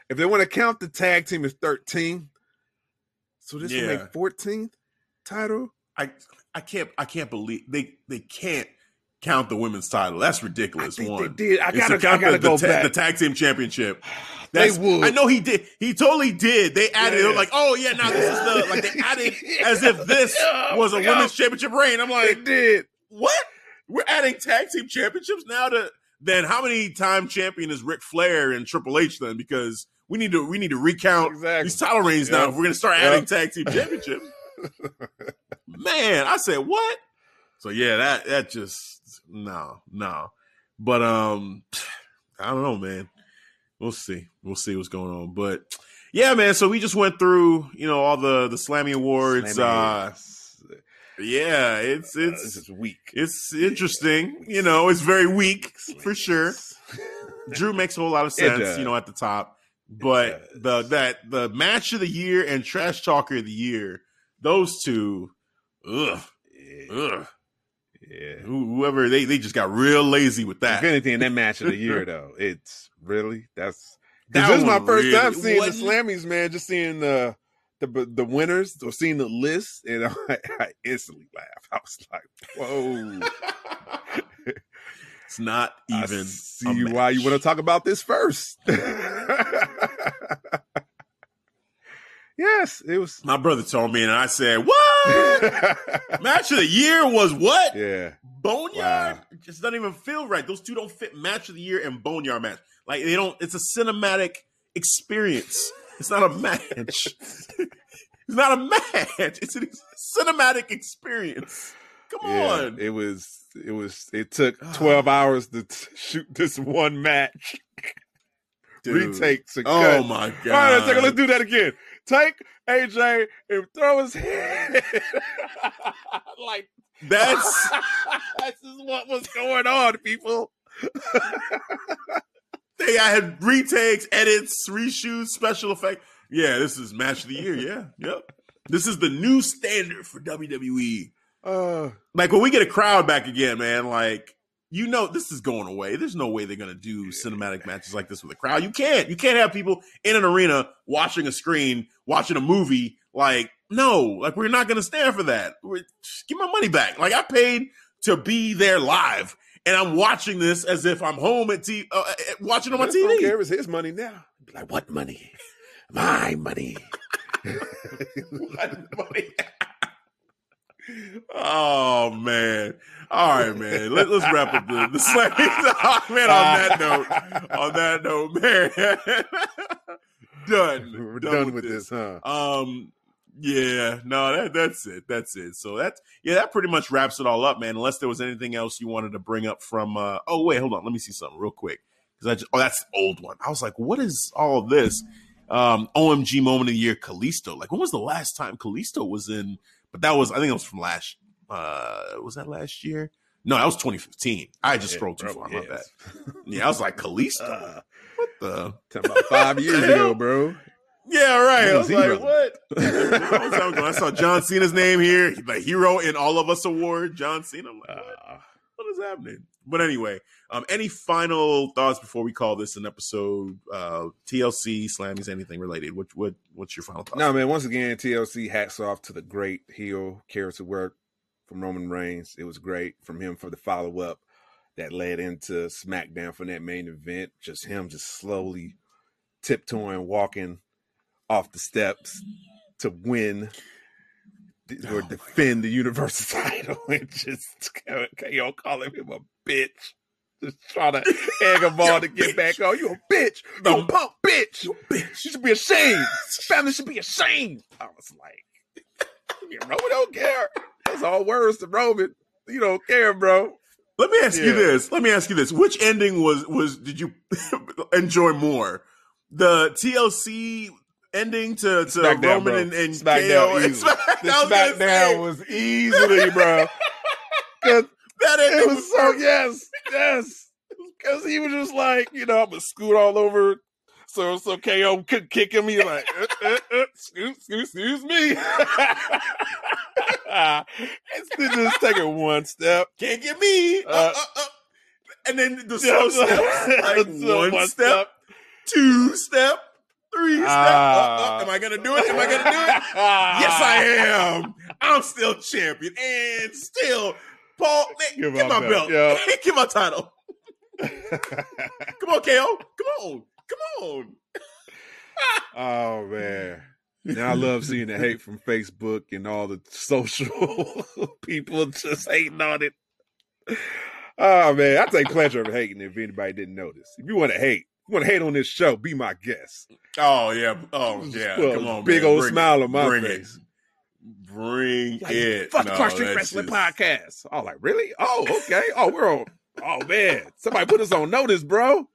if they want to count the tag team as 13, so this Yeah. will make 14th title. I I can't I can't believe they they can't count the women's title. That's I ridiculous. think one. they did. I gotta, I gotta the, go the, back. the tag team championship. They would. I know he did. He totally did. They added. They Yeah. like, oh yeah, now this is the like they added as if this Yeah, oh, was a women's championship reign. I'm they like, did. what? We're adding tag team championships now to then how many time champion is Ric Flair and Triple H then? Because we need to we need to recount Exactly. these title reigns now if we're gonna start adding tag team championships. Man, I said what? So yeah, that that just no, no. But um I don't know, man. We'll see. We'll see what's going on. But yeah, man, so we just went through, you know, all the the Slammy Awards. Slammy Uh yeah, it's Uh, it's this is weak. it's interesting. You know, it's very weak for sure. Drew makes a whole lot of sense, you know, at the top. But the that the match of the year and trash talker of the year, those two, ugh, ugh. Yeah. Whoever they they just got real lazy with If that. anything, that match of the year, though, it's really that's That this is my first really- time seeing wasn't- the Slammies, man. Just seeing the the the winners or seeing the list, and I, I instantly laughed. I was like, "Whoa!" it's not I even. see why you want to talk about this first. Yes, it was. My brother told me, and I said, "What match of the year was what? yeah, Boneyard Wow. it just doesn't even feel right. Those two don't fit match of the year and boneyard match. Like they don't. It's a cinematic experience. It's not a match. It's not a match. It's a cinematic experience. Come Yeah, on. it was. It was. It took twelve hours to t- shoot this one match. Dude. Retakes and Oh cuts. my god. All right, let's, take- let's do that again. Take AJ and throw his head. like That's this is what was going on, people. they I had retakes, edits, reshoots, special effect. Yeah, this is match of the year. Yeah, yep. This is the new standard for WWE. Uh, Like when we get a crowd back again, man, like you know this is going away. There's no way they're gonna do cinematic matches like this with a crowd. You can't. You can't have people in an arena watching a screen, watching a movie. Like, no, like we're not gonna stand for that. We're, give my money back. Like I paid to be there live, and I'm watching this as if I'm home at t- uh, uh, watching on my Vince don't TV. care. It's his money now. Be like, what money? My money. What money? oh man. All right, man. Let, us wrap up the, the. Oh, man, on that note, on that note, man. done. We're done, with this, huh? Um, yeah, no, that that's it. That's it. So that's yeah, that pretty much wraps it all up, man. Unless there was anything else you wanted to bring up from. uh Oh wait, hold on. Let me see something real quick because I just, oh that's the old one. I was like, what is all this? Um, OMG moment of the year, Kalisto. Like, when was the last time Kalisto was in? But that was I think it was from last. uh Was that last year? No, that was 2015. I just scrolled too far. My bad. Yeah, I was like Kalisto. Uh, what the? about five years ago, bro. Yeah, right. I was he, like, what? Long time ago. I saw John Cena's name here, the hero in All of Us award. John Cena. I'm like, what? What is happening? But anyway, um, any final thoughts before we call this an episode? Uh, TLC, Slammies, anything related? What what what's your final thoughts? no, man. Once again, TLC hats off to the great heel character work from Roman Reigns. It was great from him for the follow up that led into SmackDown for that main event. Just him, just slowly tiptoeing, walking off the steps to win or Oh, defend the Universal title, and just KO calling him a bitch. Just trying to egg him on to get back on. You a bitch. You a punk bitch. You bitch. You should be ashamed. Family should be ashamed. I was like, Roman don't care. That's all words to Roman. You don't care, bro. Let me ask you this. Let me ask you this. Which ending was was did you enjoy more? The TLC ending to, to SmackDown, Roman bro. and, and SmackDown KO? easily. Smack- The was SmackDown say, was easily, bro. 'Cause that it was so yes, yes. Because he was just like, you know, I'm gonna scoot all over. So so KO could kick him. He's like, uh, uh, uh, excuse, excuse, me. Instead just taking one step. can't get me. Uh, Uh, uh. And then the slow steps, like So one, step, two step, three step. Uh, uh, Ah. am I gonna do it? Am I gonna do it? yes, I am. I'm still champion, and still, Paul, Give give, my belt, belt, give my title. Come on, KO. Come on, come on. oh man. Now I love seeing the hate from Facebook and all the social people just hating on it. Oh man, I take pleasure in hating if anybody didn't notice. If you want to hate, you want to hate on this show, be my guest. Oh yeah. Oh yeah. Well, come on, big man. old Bring smile it. on my Bring face. It. Bring Like, it. Fuck the No, Clark Street Wrestling just- Podcast. Oh, like really? Oh, okay. Oh, we're on. Oh man, somebody put us on notice, bro.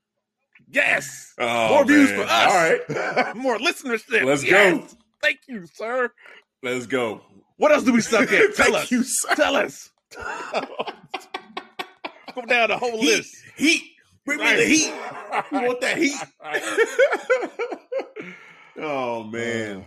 Yes, Oh, more views for us. All right. more listenership. Let's Yes. go. Thank you, sir. Let's go. What else do we suck at? Tell us. you. Tell us. Go down the whole list. Heat. Bring me the heat. We want that heat. oh man. Uh.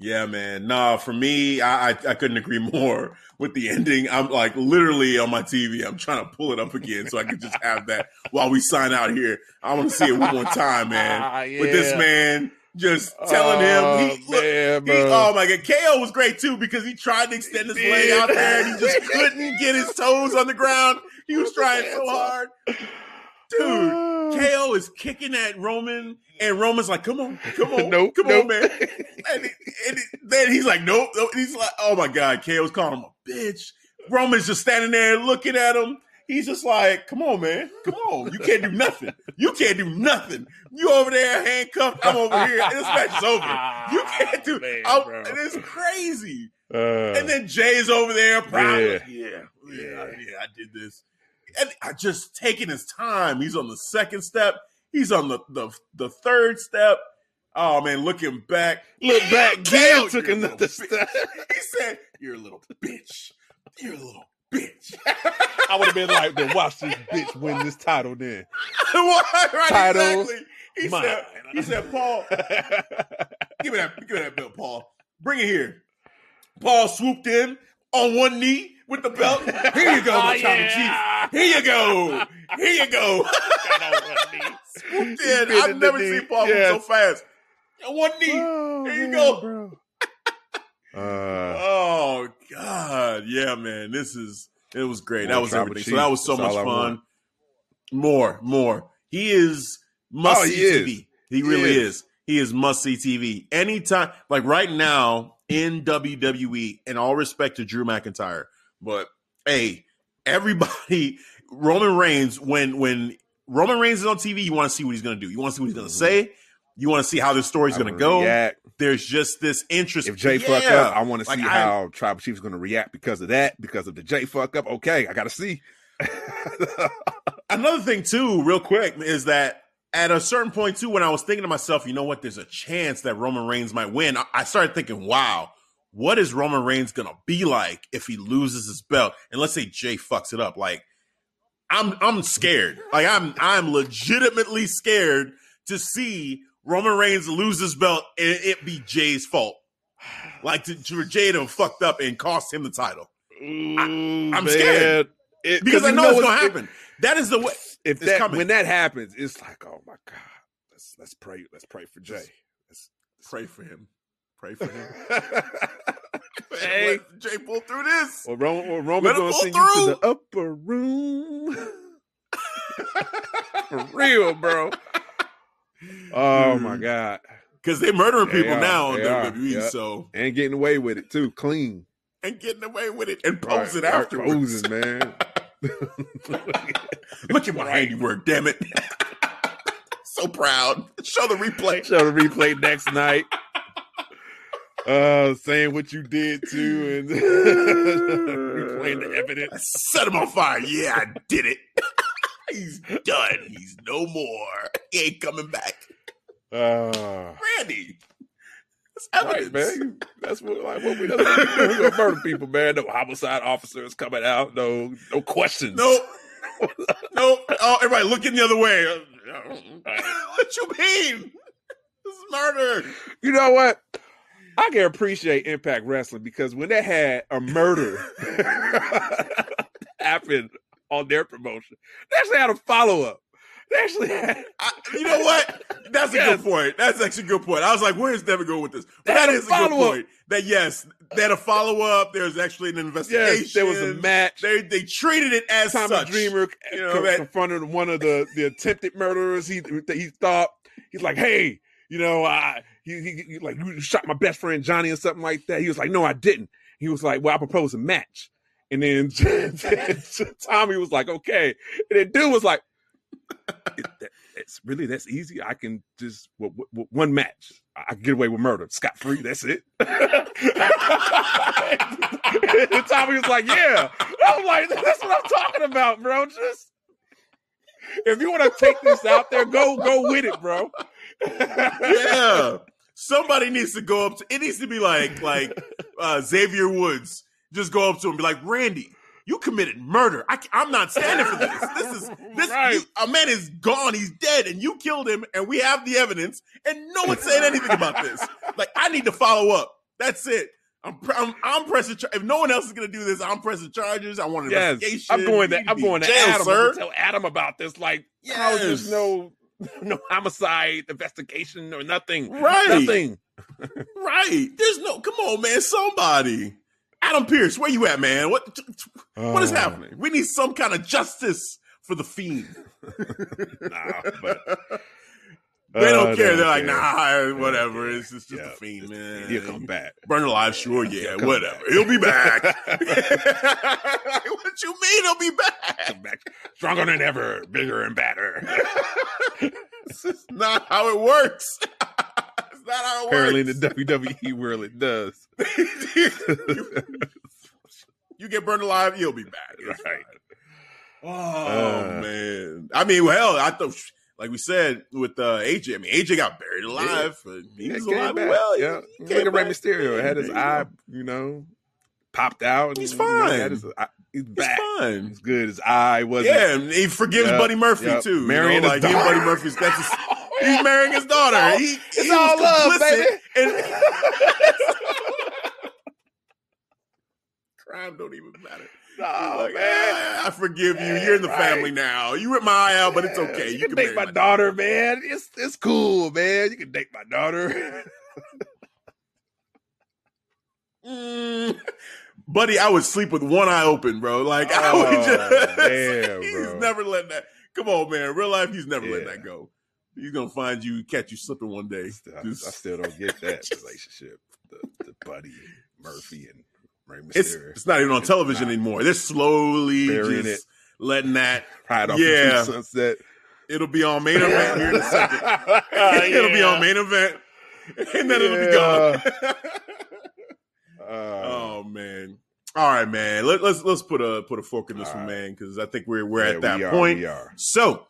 Yeah, man. Nah, for me, I, I I couldn't agree more with the ending. I'm like literally on my TV. I'm trying to pull it up again so I can just have that while we sign out here. I want to see it one more time, man. With this man just telling him, he, Oh, look, man, he- oh my god, KO was great too because he tried to extend his He leg did. out there and he just couldn't get his toes on the ground. He was trying so hard, dude. KO is kicking at Roman, and Roman's like, "Come on, come on, Nope, come nope. on, man." And, he- and he- then he's like, "Nope." nope. He's like, "Oh my god," KO's calling him a bitch. Roman's just standing there looking at him. He's just like, "Come on, man, come on, you can't do nothing. You can't do nothing. You over there handcuffed. I'm over here. This match is over. You can't do. Man, I'm- bro. and it's crazy. Uh, And then Jey's over there, proud. Yeah. Yeah, yeah, yeah, I did this. And I just taking his time. He's on the second step. He's on the the, the third step. Oh man, looking back, look back, Gail took another step. He said, "You're a little bitch. You're a little bitch." I would have been like, then watch this bitch win this title then. right, right, Title exactly. He mine. said, "He said, Paul, give me that, give me that belt, Paul. Bring it here." Paul swooped in on one knee with the belt. Here you go, Oh, Tommy yeah. Chief. Here you go. Here you go. One knee. swooped in. I've in the never knee. seen Paul Yes. move so fast. On one knee. Oh, There you man, go. bro. Uh, Oh God, yeah, man. This is it was great. More that was everything. So that was so That's much fun. More, more. He is must Oh, see he is. TV. He really is. is. He is must see TV. Anytime, like right now in WWE, in all respect to Drew McIntyre, but hey, everybody, Roman Reigns, when when Roman Reigns is on TV, you want to see what he's going to do. You want to see what he's going to Mhm. say. You want to see how this story's going to go. react. There's just this interest. If Jey fuck up, I want to Like, see I- how Tribal Chief is going to react because of that. Because of the Jey fuck up, okay, I got to see. Another thing too, real quick, is that at a certain point too, when I was thinking to myself, you know what, there's a chance that Roman Reigns might win. I- I started thinking, wow, what is Roman Reigns gonna be like if he loses his belt? And let's say Jey fucks it up. Like, I'm I'm scared. Like I'm I'm legitimately scared to see Roman Reigns lose his belt and it be Jey's fault. Like to, for Jey to fucked up and cost him the title. I'm I'm scared. It, Because I you know, it's gonna happen. That is the way If that coming. when that happens, it's like, oh my god, let's let's pray, let's pray for Jey. Let's, pray for him. Pray for him. Hey. Jey pull through this. Well, Ro- well, Let Roman's him gonna send you to the upper room. For real, bro. Oh my god, Because they're murdering They people are. now on. WWE, Yep. so and getting away with it too, clean. and getting away with it and posing Right, afterwards. posing, man. Look at my handiwork, damn it. so proud. Show the replay. Show the replay next night. Uh, saying what you did too, and replaying the evidence. Set him on fire. Yeah, I did it. He's done. He's no more. He ain't coming back. Uh, Randy. That's right, evidence. man. That's what like what we that's what we do. We gonna murder people, man. No homicide officers coming out. No, no questions. Nope. nope. Oh, everybody looking the other way. what you mean? This is murder. You know what? I can appreciate Impact Wrestling because when they had a murder happen on their promotion, they actually had a follow up. They actually had I, you know what? That's a Yes. good point. That's actually a good point. I was like, where's Devin going with this? But that had a a good point. That yes, they had a follow up. There's actually an investigation. yes, there was a match. They they treated it as Tommy such. Dreamer You know, co- confronted one of the, the attempted murderers. He he thought he's like, hey, you know, I he, he, he- like you shot my best friend Johnny or something like that. He was like, no, I didn't. He was like, well, I proposed a match, and then Tommy was like, okay, and then dude was like, it's really that's easy. I can just w- w- one match. I I can get away with murder, scot free. That's it. and Tommy was like, "Yeah." I'm like, "That's what I'm talking about, bro. Just if you want to take this out there, go go with it, bro." yeah. Somebody needs to go up to it needs to be like like uh Xavier Woods. Just go up to him and be like, Randy, you committed murder. I, am not standing for this. This is this Right. you- a man is gone. He's dead, and you killed him, and we have the evidence, and no one's saying anything about this. Like, I need to follow up. That's it. I'm I'm, I'm pressing. If no one else is gonna do this, I'm pressing charges. I want an yes, investigation. I'm going to I'm going to jail, Adam sir. tell Adam about this. Like, how Yes. there's no no homicide investigation or nothing? Right. Nothing. Right. There's no. Come on, man. Somebody. Adam Pearce, where you at, man? What what is Oh, happening? We need some kind of justice for the fiend. Nah, but They don't Uh, care. They're like, nah, whatever. don't. It's just, Yeah. a fiend, man. He'll come back. Burn alive, sure, yeah, He'll whatever. He'll be back. like, what you mean he'll be back? Back stronger than ever, bigger and badder. This is not how it works. Not how Apparently, in the WWE world, it does. you get burned alive, you'll be back. It's Right. fine. Oh Uh. man. I mean, well, I thought like we said with uh, AJ, I mean AJ got buried alive, but he He was alive back. well. He- yeah. he came at Rey. Mysterio. Had his eye, you know, popped out. and, He's you know, fine. his eye- he's He's back. fine. He's good. His eye wasn't. Yeah, he forgives Yep, Buddy Murphy yep. too. Marrying you know, like he daughter. Buddy Murphy's that's his, he's marrying his daughter. He, It's all love, baby. in- Crime don't even matter. Oh, Like, man. "Ah, I forgive you. You're in the Right. family now. You ripped my eye out, but it's okay. You, You, can, date marry my daughter, man. It's it's cool, man. You can date my daughter. Mm. Buddy, I would sleep with one eye open, bro. Like I would Oh, just damn, he's never letting that come on, man. Real life, he's never letting that go. He's gonna find you, catch you slipping one day. I, I still don't get that relationship. The, the Buddy Murphy and it's Mysterio. it's not even on It's television not. anymore. They're slowly Burying just letting that. Ride off yeah. into the sunset. It'll be on main event here in a second. it'll be on main event, and then it'll be gone. Uh, oh man. All right, man. Let, let's let's put a put a fork in this one, right. man, because I think we're we're yeah, at that we are, point. We are. So,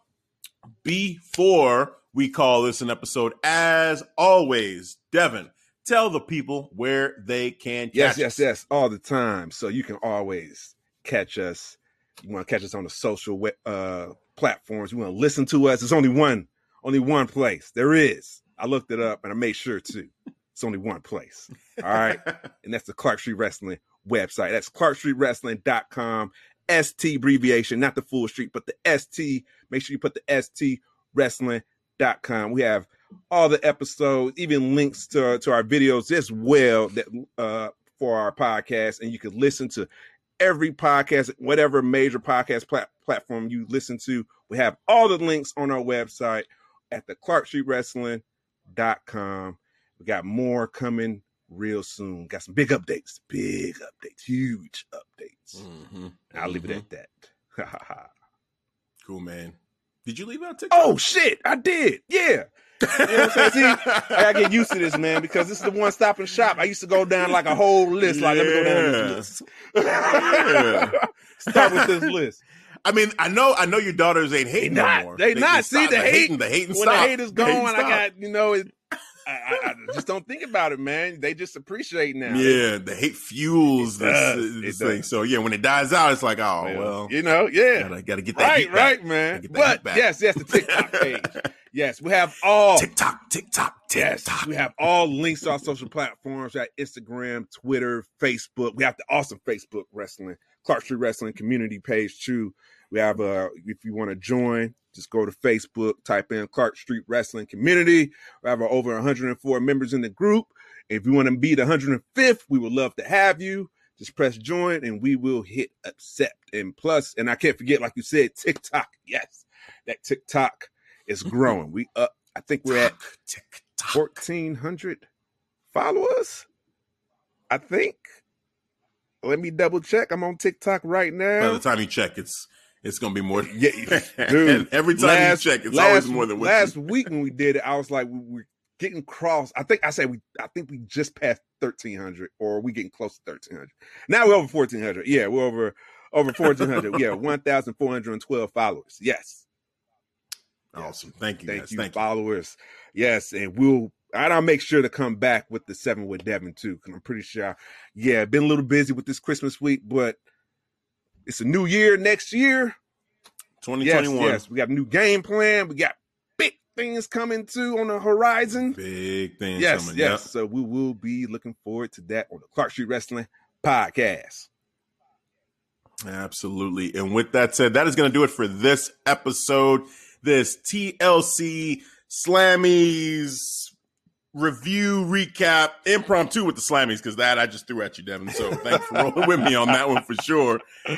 before we call this an episode, as always, Devin, tell the people where they can catch Yes, us. yes, yes, all the time. So you can always catch us. You want to catch us on the social uh, platforms. You want to listen to us. There's only one, only one place. There is. I looked it up and I made sure too. It's only one place. All right. and that's the Clark Street Wrestling website. That's clarkstreetwrestling.com. ST abbreviation, not the full street, but the ST. Make sure you put the ST wrestling.com. We have all the episodes, even links to, to our videos as well that uh for our podcast. And you can listen to every podcast, whatever major podcast plat- platform you listen to. We have all the links on our website at the clarkstreetwrestling.com. We got more coming real soon. Got some big updates, big updates, huge updates. Mhm. I'll leave it at that. Cool, man. Did you leave out TikTok? oh shit, I did. Yeah. You know what I'm saying? See, I gotta get used to this, man, because this is the one stop and shop. I used to go down like a whole list. Like, let me go down this list. Yeah. Start with this list. I mean, I know, I know your daughters ain't hating They no more. They not. See, the hate- hating, the hating when the hate is gone, I got you know. It, I, I, just don't think about it, man. They just appreciate now. Yeah, the hate fuels this, this thing. does. So yeah, when it dies out, it's like, oh well, you know, yeah. gotta, gotta get that Right, right, man. Gotta get that heat But back. yes, yes, the TikTok page. Yes, we have all TikTok, TikTok, Yes, TikTok. we have all links to our social platforms at Instagram, Twitter, Facebook. We have the awesome Facebook Wrestling, Clark Street Wrestling community page too. We have a if you want to join, just go to Facebook, type in Clark Street Wrestling Community. We have over 104 members in the group. If you want to be the 105th, we would love to have you. Just press join and we will hit accept. And plus, and I can't forget, like you said, TikTok. Yes, that TikTok is mm-hmm. growing. We up, I think we're at TikTok. 1400 followers i think let me double check i'm on tiktok right now. By the time you check, it's it's gonna be more. yeah dude Every time last- you check, it's last, always more than what last you- week when we did it i was like we were getting cross i think i said we i think we just passed 1300 or we getting close to 1300 now we're over 1400 yeah we're over over 1400 yeah 1412 followers yes Awesome. Thank you. Thank guys. you, Thank you. followers. Yes, and we'll and I'll make sure to come back with the seven with Devin too, because I'm pretty sure. Yeah, been a little busy with this Christmas week, but it's a new year next year. Yes, 2021. yes, we got a new game plan. We got big things coming too on the horizon. Big things yes, coming. yes. Yep. So we will be looking forward to that on the Clark Street Wrestling podcast. Absolutely. And with that said, that is going to do it for this episode. This TLC Slammies review recap impromptu with the Slammies because that I just threw at you, Devin. So thanks for rolling with me on that one for sure.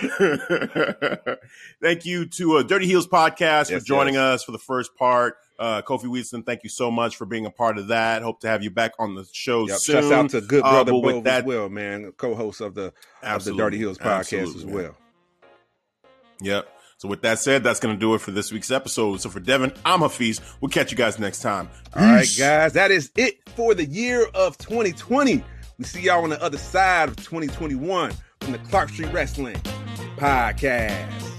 Thank you to uh, Dirty Heels Podcast Yes, for joining yes. us for the first part Uh, Kofi Wheaton, thank you so much for being a part of that. Hope to have you back on the show Yep. soon. Shouts out to good Uh, brother but with that- as well, man. Co-host of the of the Absolutely. Dirty Heels podcast Absolutely, as man. well. Yep. So with that said, that's going to do it for this week's episode. So for Devin, I'm Hafiz. We'll catch you guys next time. All right, guys, that is it for the year of 2020. We see y'all on the other side of 2021 from the Clark Street Wrestling Podcast.